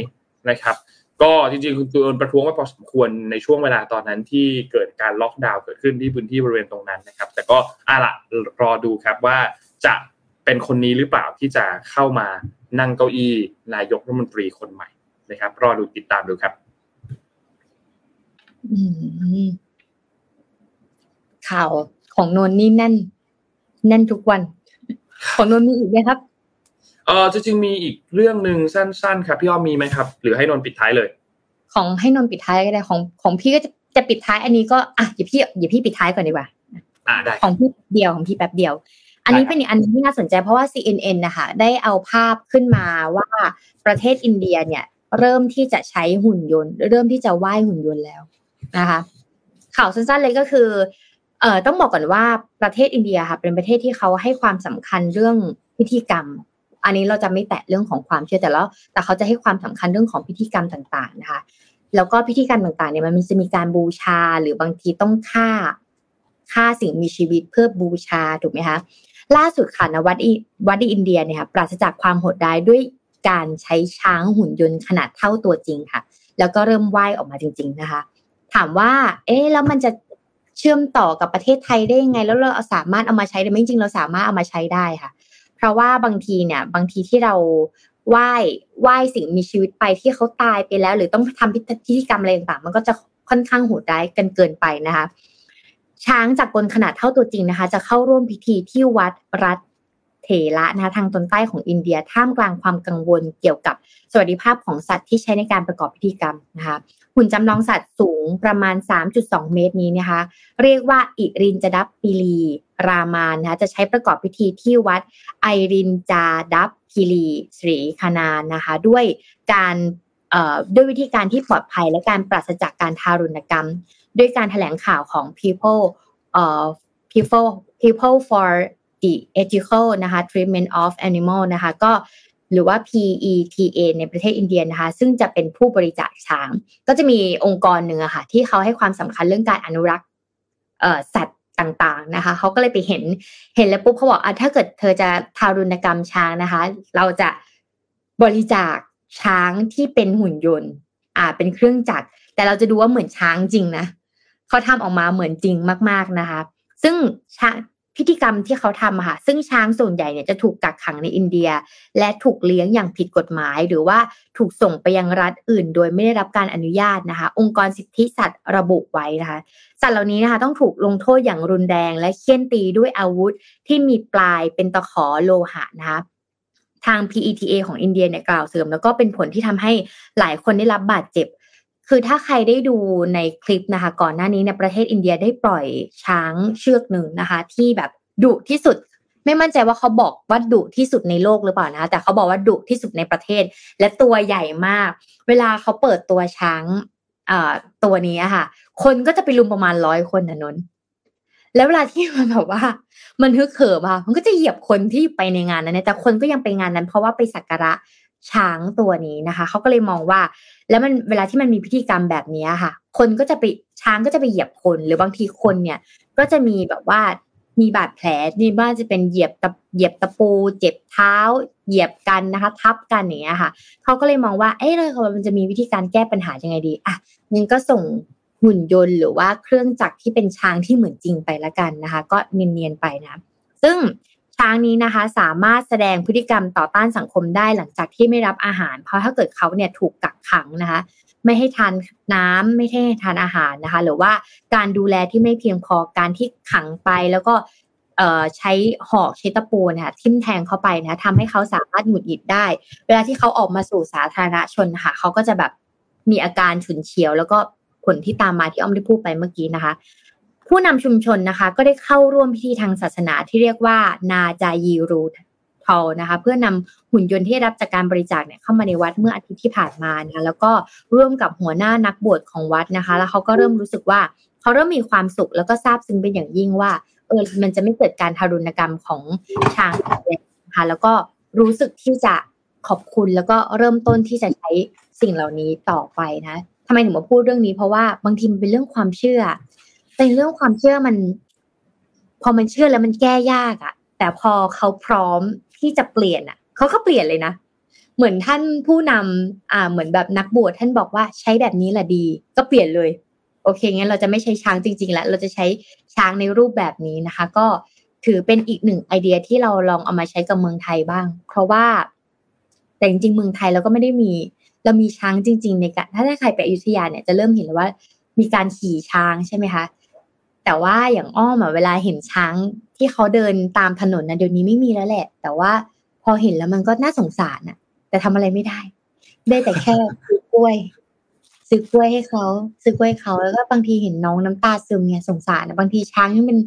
นะครับ ก็จริงๆคุณตูนประท้วงมาพอสมควรในช่วงเวลาตอนนั้นที่เกิดการล็อกดาวน์เกิดขึ้นที่พื้นที่บริเวณตรงนั้นนะครับ แต่ก็อาละรอดูครับว่าจะเป็นคนนี้หรือเปล่าที่จะเข้ามานั่งเก้าอี้นายกรัฐมนตรีคนใหม่นะครับ รอดูติดตามดูครับ ข่าวของนนนี่แน่น แน่นทุกวัน ของนนมีอีกไหมครับเออจริงๆมีอีกเรื่องหนึ่งสั้น ๆ ครับพี่อ้อมมีไหมครับ หรือให้นนปิดท้ายเลย ของให้นนปิดท้ายก็ได้ของของพี่ก็จะจะปิดท้ายอันนี้ก็อะอย่าพี่อย่าพี่ปิดท้ายก่อนดีกว่าอ่าได้ของพี่เดียวของพี่แป๊บเดียว อันนี้เป็นอีกอันที่น่าสนใจเพราะว่า CNN นะคะได้เอาภาพขึ้นมาว่าประเทศอินเดียเนี่ย เริ่มที่จะใช้หุ่นยนต์ เริ่มที่จะไหว้หุ่นยนต์แล้ว นะคะ ข่าวสั้นๆเลยก็คือเอ่อต้องบอกก่อนว่าประเทศอินเดียค่ะเป็นประเทศที่เขาให้ความสำคัญเรื่องพิธีกรรม อันนี้เราจะไม่แตะเรื่องของความเชื่อแต่แล้ว แต่เขาจะให้ความสำคัญเรื่องของพิธีกรรมต่างๆนะคะ แล้วก็พิธีกรรมต่างๆเนี่ยมันจะมีการบูชาหรือบางทีต้องฆ่าฆ่าสิ่งมีชีวิตเพื่อบูชาถูกไหมคะล่าสุดค่ะนวัดวัดอินเดียเนี่ยค่ะปราศจากความโหดร้ายด้วยการใช้ช้างหุ่นยนต์ขนาดเท่าตัวจริงค่ะ แล้วก็เริ่มไหว้ออกมาจริง ๆนะคะ ถามว่า เอ๊ะแล้วมันจะเชื่อมต่อกับประเทศไทยได้ยังไง แล้วเราสามารถเอามาใช้ได้ไหมจริงๆเราสามารถเอามาใช้ได้ค่ะ เพราะว่าบางทีเนี่ย บางทีที่เราไหว้ไหว้สิ่งมีชีวิตไปที่เขาตายไปแล้ว หรือต้องทำพิธีกรรมอะไรต่างๆ มันก็จะค่อนข้างโหดร้ายกันเกินไปนะคะ ช้างจากกลขนาดเท่าตัวจริงนะคะ จะเข้าร่วมพิธีที่วัดรัฐเถระนะคะทางตอนใต้ของอินเดียท่ามกลางความกังวลเกี่ยวกับสวัสดิภาพของสัตว์ที่ใช้ในการประกอบพิธีกรรมนะคะ หุ่นจำลองสัตว์สูงประมาณ 3.2 เมตรนี้นะคะ เรียกว่าอิรินจดับปิลี รามานนะคะจะใช้ประกอบพิธีที่วัดไอรินจาดับพิลีสรีคานานนะคะ ด้วยการด้วยวิธีการที่ปลอดภัยและการปราศจากการทารุณกรรม ด้วยการถแถลงข่าวของ people uh, people people for the ethical นะคะ treatment of animal นะคะ ก็ หรือว่า PETA ในประเทศอินเดียนะคะ ซึ่งจะเป็นผู้บริจาคช้าง ก็จะมีองค์กรหนึ่งอะค่ะที่เขาให้ความสำคัญเรื่องการอนุรักษ์สัตว์ต่างๆนะคะเขาก็เลยไปเห็นเห็นแล้วปุ๊บเขาบอกอะถ้าเกิดเธอจะทารุณกรรมช้างนะคะ เราจะบริจาคช้างที่เป็นหุ่นยนต์ อ่า เป็นเครื่องจักรแต่เราจะดูว่าเหมือนช้างจริงนะเขาทำออกมาเหมือนจริงมาก ๆนะคะ ซึ่งช้าง พิธีกรรมที่เขาทำค่ะ ซึ่งช้างส่วนใหญ่เนี่ยจะถูกกักขังในอินเดีย และถูกเลี้ยงอย่างผิดกฎหมาย หรือว่าถูกส่งไปยังรัฐอื่น โดยไม่ได้รับการอนุญาตนะคะ องค์กรสิทธิสัตว์ระบุไว้นะคะ สัตว์เหล่านี้นะคะต้องถูกลงโทษอย่างรุนแรง และเคี่ยนตีด้วยอาวุธที่มีปลายเป็นตะขอโลหะนะคะทาง PETA ของอินเดียเนี่ยกล่าวเสริม แล้วก็เป็นผลที่ทำให้หลายคนได้รับบาดเจ็บ คือถ้าใครได้ดูในคลิปนะคะ ก่อนหน้านี้ในประเทศอินเดียได้ปล่อยช้างเชือกหนึ่งนะคะ ที่แบบดุที่สุดไม่มั่นใจว่าเขาบอกว่าดุที่สุดในโลกหรือเปล่านะคะแต่เขาบอกว่าดุที่สุดในประเทศ และตัวใหญ่มาก เวลาเขาเปิดตัวช้างอ่าตัวนี้ค่ะ คนก็จะไปรุมประมาณร้อยคนนะนนแล้วเวลาที่มันแบบว่า มันฮึกเหิมอะมันก็จะเหยียบคนที่ไปในงานนั้นแต่คนก็ยังไปงานนั้น เพราะว่าไปสักการะ ช้างตัวนี้นะคะเขาก็เลยมองว่า แล้วมันเวลาที่มันมีพิธีกรรมแบบนี้ค่ะ คนก็จะไปช้างก็จะไปเหยียบคน หรือบางทีคนเนี่ย ก็จะมีแบบว่ามีบาดแผลนี่บ้านจะเป็นเหยียบตะเหยียบตะปู เจ็บเท้า เหยียบกันนะคะ ทับกันอย่างเงี้ยค่ะเขาก็เลยมองว่าเอ๊ะเรามันจะมีวิธีการแก้ปัญหายังไงดีอะงั้นก็ส่งหุ่นยนต์หรือว่าเครื่องจักรที่เป็นช้างที่เหมือนจริงไปละกันนะคะ ก็เนียนๆไปนะ ซึ่ง ช้างนี้นะคะ สามารถแสดงพฤติกรรมต่อต้านสังคมได้หลังจากที่ไม่รับอาหาร เพราะถ้าเกิดเขาเนี่ยถูกกักขังนะคะ ไม่ให้ทานน้ำไม่ให้ทานอาหารนะคะ หรือว่าการดูแลที่ไม่เพียงพอการที่ขังไปแล้วก็ใช้หอกใช้ตะปูนะคะทิ่มแทงเข้าไปนะทำให้เขาสามารถหงุดหงิดได้ เวลาที่เขาออกมาสู่สาธารณชนค่ะเขาก็จะแบบมีอาการฉุนเฉียว แล้วก็ผลที่ตามมาที่อ้อมได้พูดไปเมื่อกี้นะคะ ผู้นำชุมชนนะคะ ก็ได้เข้าร่วมพิธีทางศาสนาที่เรียกว่านาจายีรูทอลนะคะ เพื่อนำหุ่นยนต์ที่รับจากการบริจาคเนี่ยเข้ามาในวัดเมื่ออาทิตย์ที่ผ่านมานะคะแล้วก็ร่วมกับหัวหน้านักบวชของวัดนะคะ แล้วเขาก็เริ่มรู้สึกว่าเขาเริ่มมีความสุขแล้วก็ซาบซึ้งเป็นอย่างยิ่งว่าเออมันจะไม่เกิดการทารุณกรรมของช้างนะคะแล้วก็รู้สึกที่จะขอบคุณแล้วก็เริ่มต้นที่จะใช้สิ่งเหล่านี้ต่อไปนะทำไมถึงมาพูดเรื่องนี้เพราะว่าบางทีมันเป็นเรื่องความเชื่อ แต่เรื่องความเชื่อมัน พอมันเชื่อแล้วมันแก้ยากอะ่ะ แต่พอเขาพร้อมที่จะเปลี่ยนอะ่ะเขาก็เปลี่ยนเลยนะเหมือนท่านผู้นำอ่า เหมือนแบบนักบวชท่านบอกว่าใช้แบบนี้แหละดี ก็เปลี่ยนเลย โอเคงั้นเราจะไม่ใช้ช้างจริง ๆ แล้ว เราจะใช้ช้างในรูปแบบนี้นะคะ ก็ถือเป็นอีกหนึ่งไอเดียที่เราลองเอามาใช้กับเมืองไทยบ้าง เพราะว่าแต่จริงๆเมืองไทยเราก็ไม่ได้มี เรามีช้างจริง ๆ ในการถ้าใครไปอยุธยาเนี่ยจะเริ่มเห็นแล้วว่า มีการขี่ช้างใช่ไหมคะ แต่ว่าอย่างอ้อมอะเวลาเห็นช้างที่เขาเดินตามถนนนะเดี๋ยวนี้ไม่มีแล้วแหละ แต่ว่าพอเห็นแล้วมันก็น่าสงสารอะแต่ทำอะไรไม่ได้ ได้แต่แค่กล้วย ซื้อกล้วยให้เขาซื้อกล้วยเขาแล้วก็บางทีเห็นน้องน้ำตาซึมเนี่ยสงสารนะบางทีช้างยังเป็น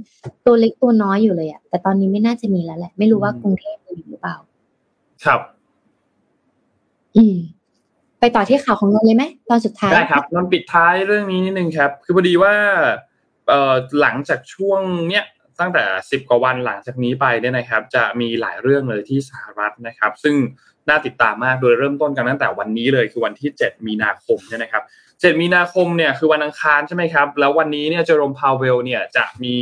ตัวเล็กตัวน้อยอยู่เลยอะแต่ตอนนี้ไม่น่าจะมีแล้วแหละ ไม่รู้ว่ากรุงเทพมีหรือเปล่า ครับ อืมไปต่อที่ข่าวของนนเลยไหมตอนสุดท้ายได้ครับนนปิดท้ายเรื่องนี้นิดนึงครับ คือพอดีว่าเอ่อ หลังจากช่วงเนี้ยตั้งแต่สิบกว่าวันหลังจากนี้ไปเนี่ยนะครับ จะมีหลายเรื่องเลยที่สหรัฐนะครับ ซึ่งน่าติดตามมากโดยเริ่มต้นกันตั้งแต่วันนี้เลยคือวันที่ 7 มีนาคมเนี่ยนะครับ 7 มีนาคมเนี่ยคือวันอังคารใช่ไหมครับ แล้ววันนี้เนี่ยเจอโรมพาวเวลเนี่ยจะมี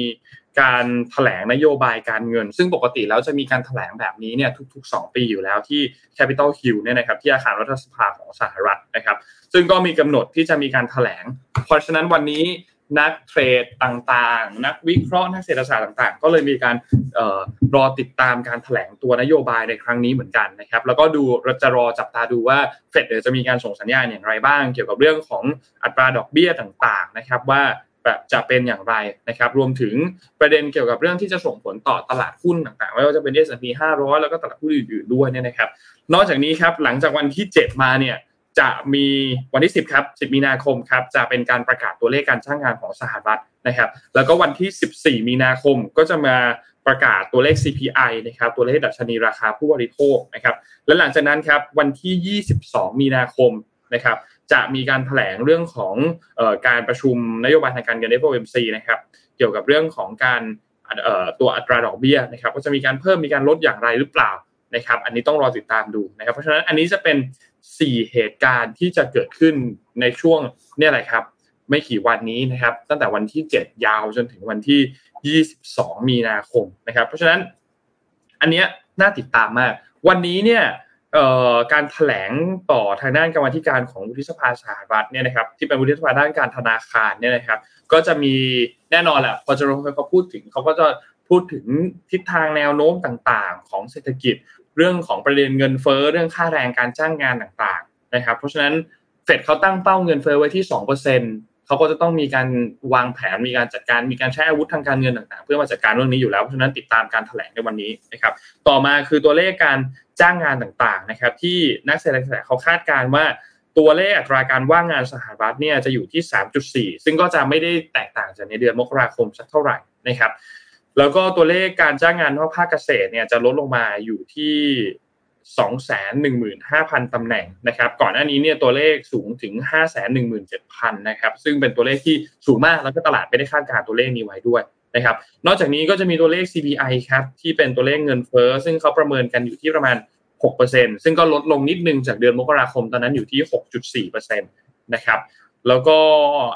การแถลงนโยบายการเงิน ซึ่งปกติแล้วจะมีการแถลงแบบนี้เนี่ยทุก ๆ 2 ปีอยู่แล้วที่ Capitol Hill เนี่ยนะครับที่อาคารรัฐสภาของสหรัฐนะครับ ซึ่งก็มีกำหนดที่จะมีการแถลง เพราะฉะนั้นวันนี้นักเทรดต่างๆ นักวิเคราะห์นักเศรษฐศาสตร์ต่างๆ ก็เลยมีการออรอติดตามการแถลงตัวนโยบายในครั้งนี้เหมือนกันนะครับแล้วก็ดูเราจะรอจับตาดูว่าเฟดจะมีการส่งสัญญาณอย่างไรบ้าง เกี่ยวกับเรื่องของอัตราดอกเบี้ยต่างๆนะครับว่าแบบจะเป็นอย่างไรนะครับ รวมถึงประเด็นเกี่ยวกับเรื่องที่จะส่งผลต่อตลาดหุ้นต่างๆ ไม่ว่าจะเป็น S&P 500 แล้วก็ตลาดหุ้นอื่นๆด้วยเนี่ยนะครับ นอกจากนี้ครับหลังจากวันที่ 7 มาเนี่ย จะมีวันที่ 10ครับ10 มีนาคมครับจะเป็นการประกาศตัวเลขการจ้างงานของสหรัฐนะครับ แล้วก็วันที่ 14 มีนาคมก็จะมาประกาศตัวเลข CPI นะครับตัวเลขดัชนีราคาผู้บริโภคนะครับ และหลังจากนั้นครับวันที่ 22 มีนาคมนะครับจะมีการแถลงเรื่องของออการประชุมนโยบายทางการเงิน FOMC นะครับเกี่ยวกับเรื่องของการตัวอัตราดอกเบี้ยนะครับก็จะมีการเพิ่มมีการลดอย่างไรหรือเปล่า นะครับ อันนี้ต้องรอติดตามดูนะครับ เพราะฉะนั้นอันนี้จะเป็น 4 เหตุการณ์ที่จะเกิดขึ้นในช่วงเนี่ยแหละครับ ไม่กี่วันนี้นะครับ ตั้งแต่วันที่ 7 ยาวจนถึงวันที่ 22 มีนาคมนะครับ เพราะฉะนั้นอันเนี้ยน่าติดตามมาก วันนี้เนี่ยเอ่อการแถลงต่อทางด้านกรรมธิการของวุฒิสภาสหรัฐเนี่ยนะครับที่เป็นวุฒิสภาด้านการธนาคารเนี่ยนะครับ ก็จะมีแน่นอนแหละพอจะรู้เขาพูดถึงเขาก็จะพูดถึงทิศทางแนวโน้มต่างๆ ของเศรษฐกิจ เรื่องของประเด็นเงินเฟ้อเรื่องค่าแรงการจ้างงานต่างๆนะครับ เพราะฉะนั้นเฟดเขาตั้งเป้าเงินเฟ้อไว้ที่2%เปอร์เซ็นเขาก็จะต้องมีการวางแผนมีการจัดการมีการใช้อาวุธทางการเงินต่างๆ เพื่อมาจัดการเรื่องนี้อยู่แล้วเพราะฉะนั้นติดตามการแถลงในวันนี้นะครับต่อมาคือตัวเลขการจ้างงานต่างๆนะครับที่นักเศรษฐศาสตร์เขาคาดการณ์ว่าตัวเลขอัตราการว่างงานสหรัฐเนี่ยจะอยู่ที่ 3.4 ซึ่งก็จะไม่ได้แตกต่างจากในเดือนมกราคมสักเท่าไหร่นะครับ แล้วก็ตัวเลขการจ้างงานนอกภาคเกษตรเนี่ยจะลดลงมาอยู่ที่215,000ตำแหน่งนะครับ ก่อนหน้านี้เนี่ยตัวเลขสูงถึง 517,000นะครับซึ่งเป็นตัวเลขที่สูงมากแล้วก็ตลาดไม่ได้คาดการณ์ตัวเลขนี้ไว้ด้วยนะครับ นอกจากนี้ก็จะมีตัวเลข CPI ครับที่เป็นตัวเลขเงินเฟ้อซึ่งเขาประเมินกันอยู่ที่ประมาณ 6%ซึ่งก็ลดลงนิดนึงจากเดือนมกราคมตอนนั้นอยู่ที่ 6.4%นะครับแล้วก็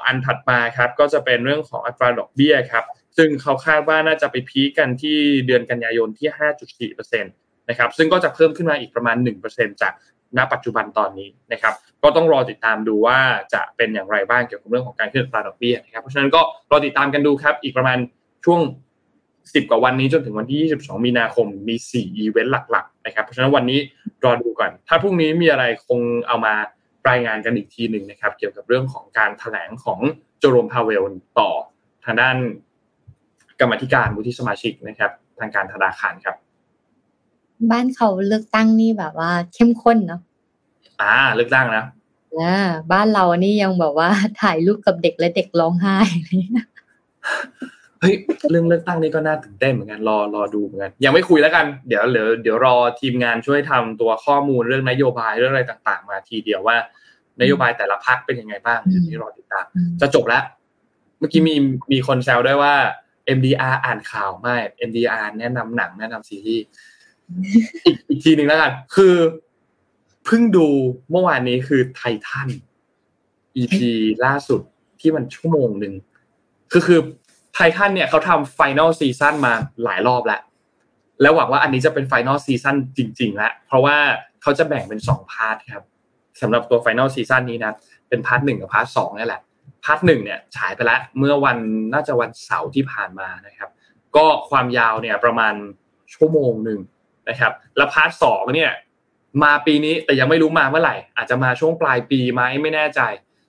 อันถัดมาครับก็จะเป็นเรื่องของอัตราดอกเบี้ยครับ ซึ่งเขาคาดว่าน่าจะไปพีกันที่เดือนกันยายนที่ 5.4%นะครับ ซึ่งก็จะเพิ่มขึ้นมาอีกประมาณ 1%จากณปัจจุบันตอนนี้นะครับ ก็ต้องรอติดตามดูว่าจะเป็นอย่างไรบ้างเกี่ยวกับเรื่องของการขึ้นอัตราดอกเบี้ยนะครับ เพราะฉะนั้นก็รอติดตามกันดูครับ อีกประมาณช่วง 10 กว่าวันนี้จนถึงวันที่ 22 มีนาคม มี 4 อีเวนต์หลัก ๆ นะครับ เพราะฉะนั้นวันนี้รอดูก่อน ถ้าพรุ่งนี้มีอะไรคงเอามารายงานกันอีกทีหนึ่งนะครับ เกี่ยวกับเรื่องของการแถลงของโจโรมพาเวลต่อทางด้าน กรรมธิการวุฒิสมาชิกนะครับ ทางการธนาคารครับ บ้านเขาเลือกตั้งนี่แบบว่า เข้มข้นเนาะอ่า เลือกตั้งนะอ่าบ้านเรานี่ยังแบบว่าถ่ายรูปกับเด็กและเด็กร้องไห้อะไรเงี้ยเฮ้ยเรื่องเลือกตั้งนี่ก็น่าตื่นเต้นเหมือนกันรอรอดูเหมือนกันยังไม่คุยแล้วกันเดี๋ยวเดี๋ยวเดี๋ยวรอทีมงานช่วยทำตัวข้อมูลเรื่องนโยบายเรื่องอะไรต่าง ๆ มาทีเดียวว่า นโยบายแต่ละพักเป็นยังไงบ้างเดี๋ยวนี้รอติดตามจะจบแล้ว เมื่อกี้มีมีคนแซวด้วยว่า MDR อ่านข่าวไม่ MDR แนะนำหนังแนะนำซีรีส์อีกอีกทีหนึ่งแล้วกันคือเพิ่งดูเมื่อวานนี้คือไททัน EP ล่าสุดที่มันชั่วโมงหนึ่งคือคือไททันเนี่ยเขาทำ Final Season มาหลายรอบแล้ว แล้วหวังว่าอันนี้จะเป็น Final Season จริงๆแล้วเพราะว่าเขาจะแบ่งเป็นสอง part ครับสำหรับตัว Final Season นี้นะ เป็น part หนึ่งกับ part สองนี่แหละ part หนึ่งเนี่ยฉายไปแล้วเมื่อวันน่าจะวันเสาร์ที่ผ่านมานะครับ ก็ความยาวเนี่ยประมาณชั่วโมงหนึ่งนะครับ แล้วพาร์ทสองเนี่ยมาปีนี้แต่ยังไม่รู้มาเมื่อไหร่ อาจจะมาช่วงปลายปีไหมไม่แน่ใจ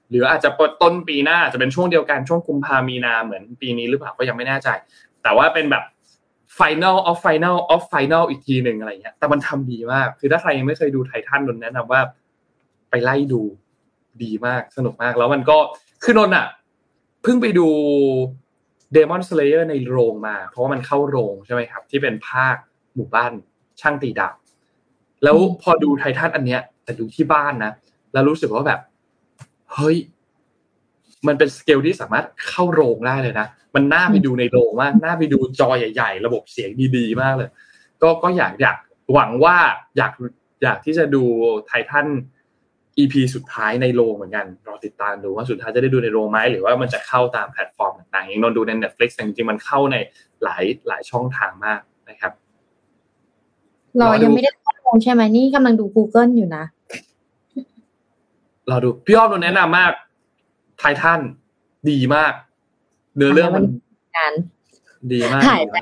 หรืออาจจะเปิดต้นปีหน้าจะเป็นช่วงเดียวกันช่วงกุมภามีนาเหมือนปีนี้หรือเปล่าก็ยังไม่แน่ใจ แต่ว่าเป็นแบบ Final of Final of Final อีกทีหนึ่งอะไรเงี้ย แต่มันทำดีมาก คือถ้าใครยังไม่เคยดูไททันนนแนะนำว่า ไปไล่ดูดีมากสนุกมาก แล้วมันก็ คือนนอะเพิ่งไปดู Demon Slayer ในโรงมา เพราะว่ามันเข้าโรงใช่ไหมครับ ที่เป็นภาคหมู่บ้านช่างตีดาบแล้วพอดูไททันอันเนี้ย แต่ดูที่บ้านนะ แล้วรู้สึกว่าแบบ เฮ้ย มันเป็นสเกลที่สามารถเข้าโรงได้เลยนะ มันน่าไปดูในโรงมาก น่าไปดูจอใหญ่ๆ ระบบเสียงดีๆ มากเลย ก็ก็อยากอยากหวังว่าอยากอยากที่จะดูไททัน EP สุดท้ายในโรงเหมือนกันรอติดตามดูว่าสุดท้ายจะได้ดูในโรงไหมหรือว่ามันจะเข้าตามแพลตฟอร์มต่างๆอย่างนนดูใน Netflix แต่จริงๆมันเข้าในหลายหลายช่องทางมากนะครับรอยังไม่ได้ข้อมูลใช่ไหมนี่กำลังดู Google อยู่นะรอดูพี่อ้อมแนะนำมากไททันดีมากเนื้อเรื่องมันงานดีมากหายไป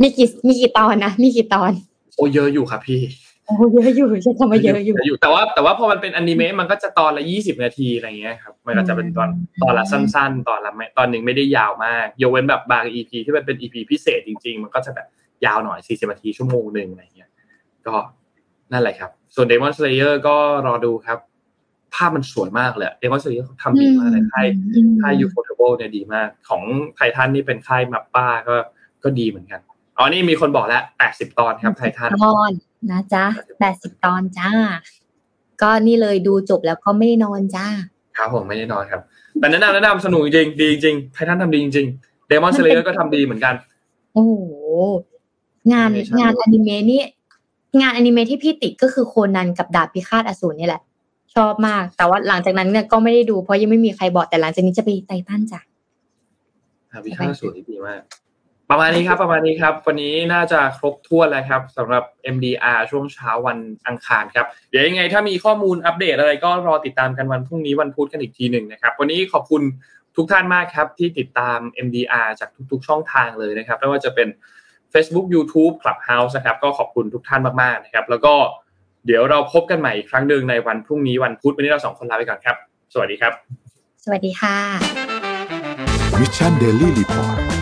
มีกี่มีกี่ตอนนะมีกี่ตอน โอ้เยอะอยู่ครับพี่ โอ้เยอะอยู่ใช่ทำไมเยอะอยู่อยู่แต่ว่าแต่ว่าพอมันเป็นอนิเมะมันก็จะตอนละยี่สิบนาทีอะไรเงี้ยครับมันก็จะเป็นตอนตอนละสั้น ๆ ตอนละไม่ตอนหนึ่งไม่ได้ยาวมากยกเว้นแบบบาง EP ที่มันเป็น EP พิเศษจริง ๆ มันก็จะแบบยาวหน่อยสี่สิบนาทีชั่วโมงหนึ่งอะไรเงี้ยก็นั่นแหละครับ ส่วน Demon Slayer ก็รอดูครับ ภาพมันสวยมากเลย Demon Slayer เขาทำดีมากเลยค่ายค่าย Ufotable เนี่ยดีมาก ของไททันนี่เป็นค่าย MAPPA ก็ก็ดีเหมือนกัน อ๋อนี่มีคนบอกแล้วแปดสิบตอนครับไททันตอนนะจ๊ะแปดสิบตอนจ้า ก็นี่เลยดูจบแล้วก็ไม่ได้นอนจ้าครับผมไม่ได้นอนครับ แต่แนะนำแนะนำสนุกจริงดีจริงไททันทำดีจริง Demon Slayer ก็ทำดีเหมือนกัน โอ้โหงาน Animation งานอนิเมะนี่งานอนิเมะที่พี่ติดก็คือโคนันกับดาบพิฆาตอสูรนี่แหละ ชอบมาก แต่ว่าหลังจากนั้นเนี่ยก็ไม่ได้ดูเพราะยังไม่มีใครบอกแต่หลังจากนี้จะไปไททันจ้ะวิชาสวยดีมาก ประมาณนี้ครับประมาณนี้ครับ วันนี้น่าจะครบถ้วนแล้วครับสำหรับ MDR ช่วงเช้าวันอังคารครับเดี๋ยวยังไงถ้ามีข้อมูลอัปเดตอะไรก็รอติดตามกันวันพรุ่งนี้วันพุธกันอีกทีหนึ่งนะครับ วันนี้ขอบคุณทุกท่านมากครับ ที่ติดตาม MDR จากทุกๆ ช่องทางเลยนะครับไม่ว่าจะเป็น Facebook YouTube Clubhouse นะครับก็ขอบคุณทุกท่านมากๆนะครับ แล้วก็เดี๋ยวเราพบกันใหม่อีกครั้งหนึ่งในวันพรุ่งนี้วันพุธวันนี้เราสองคนลาไปก่อนครับ สวัสดีครับ สวัสดีค่ะ Mission Daily Report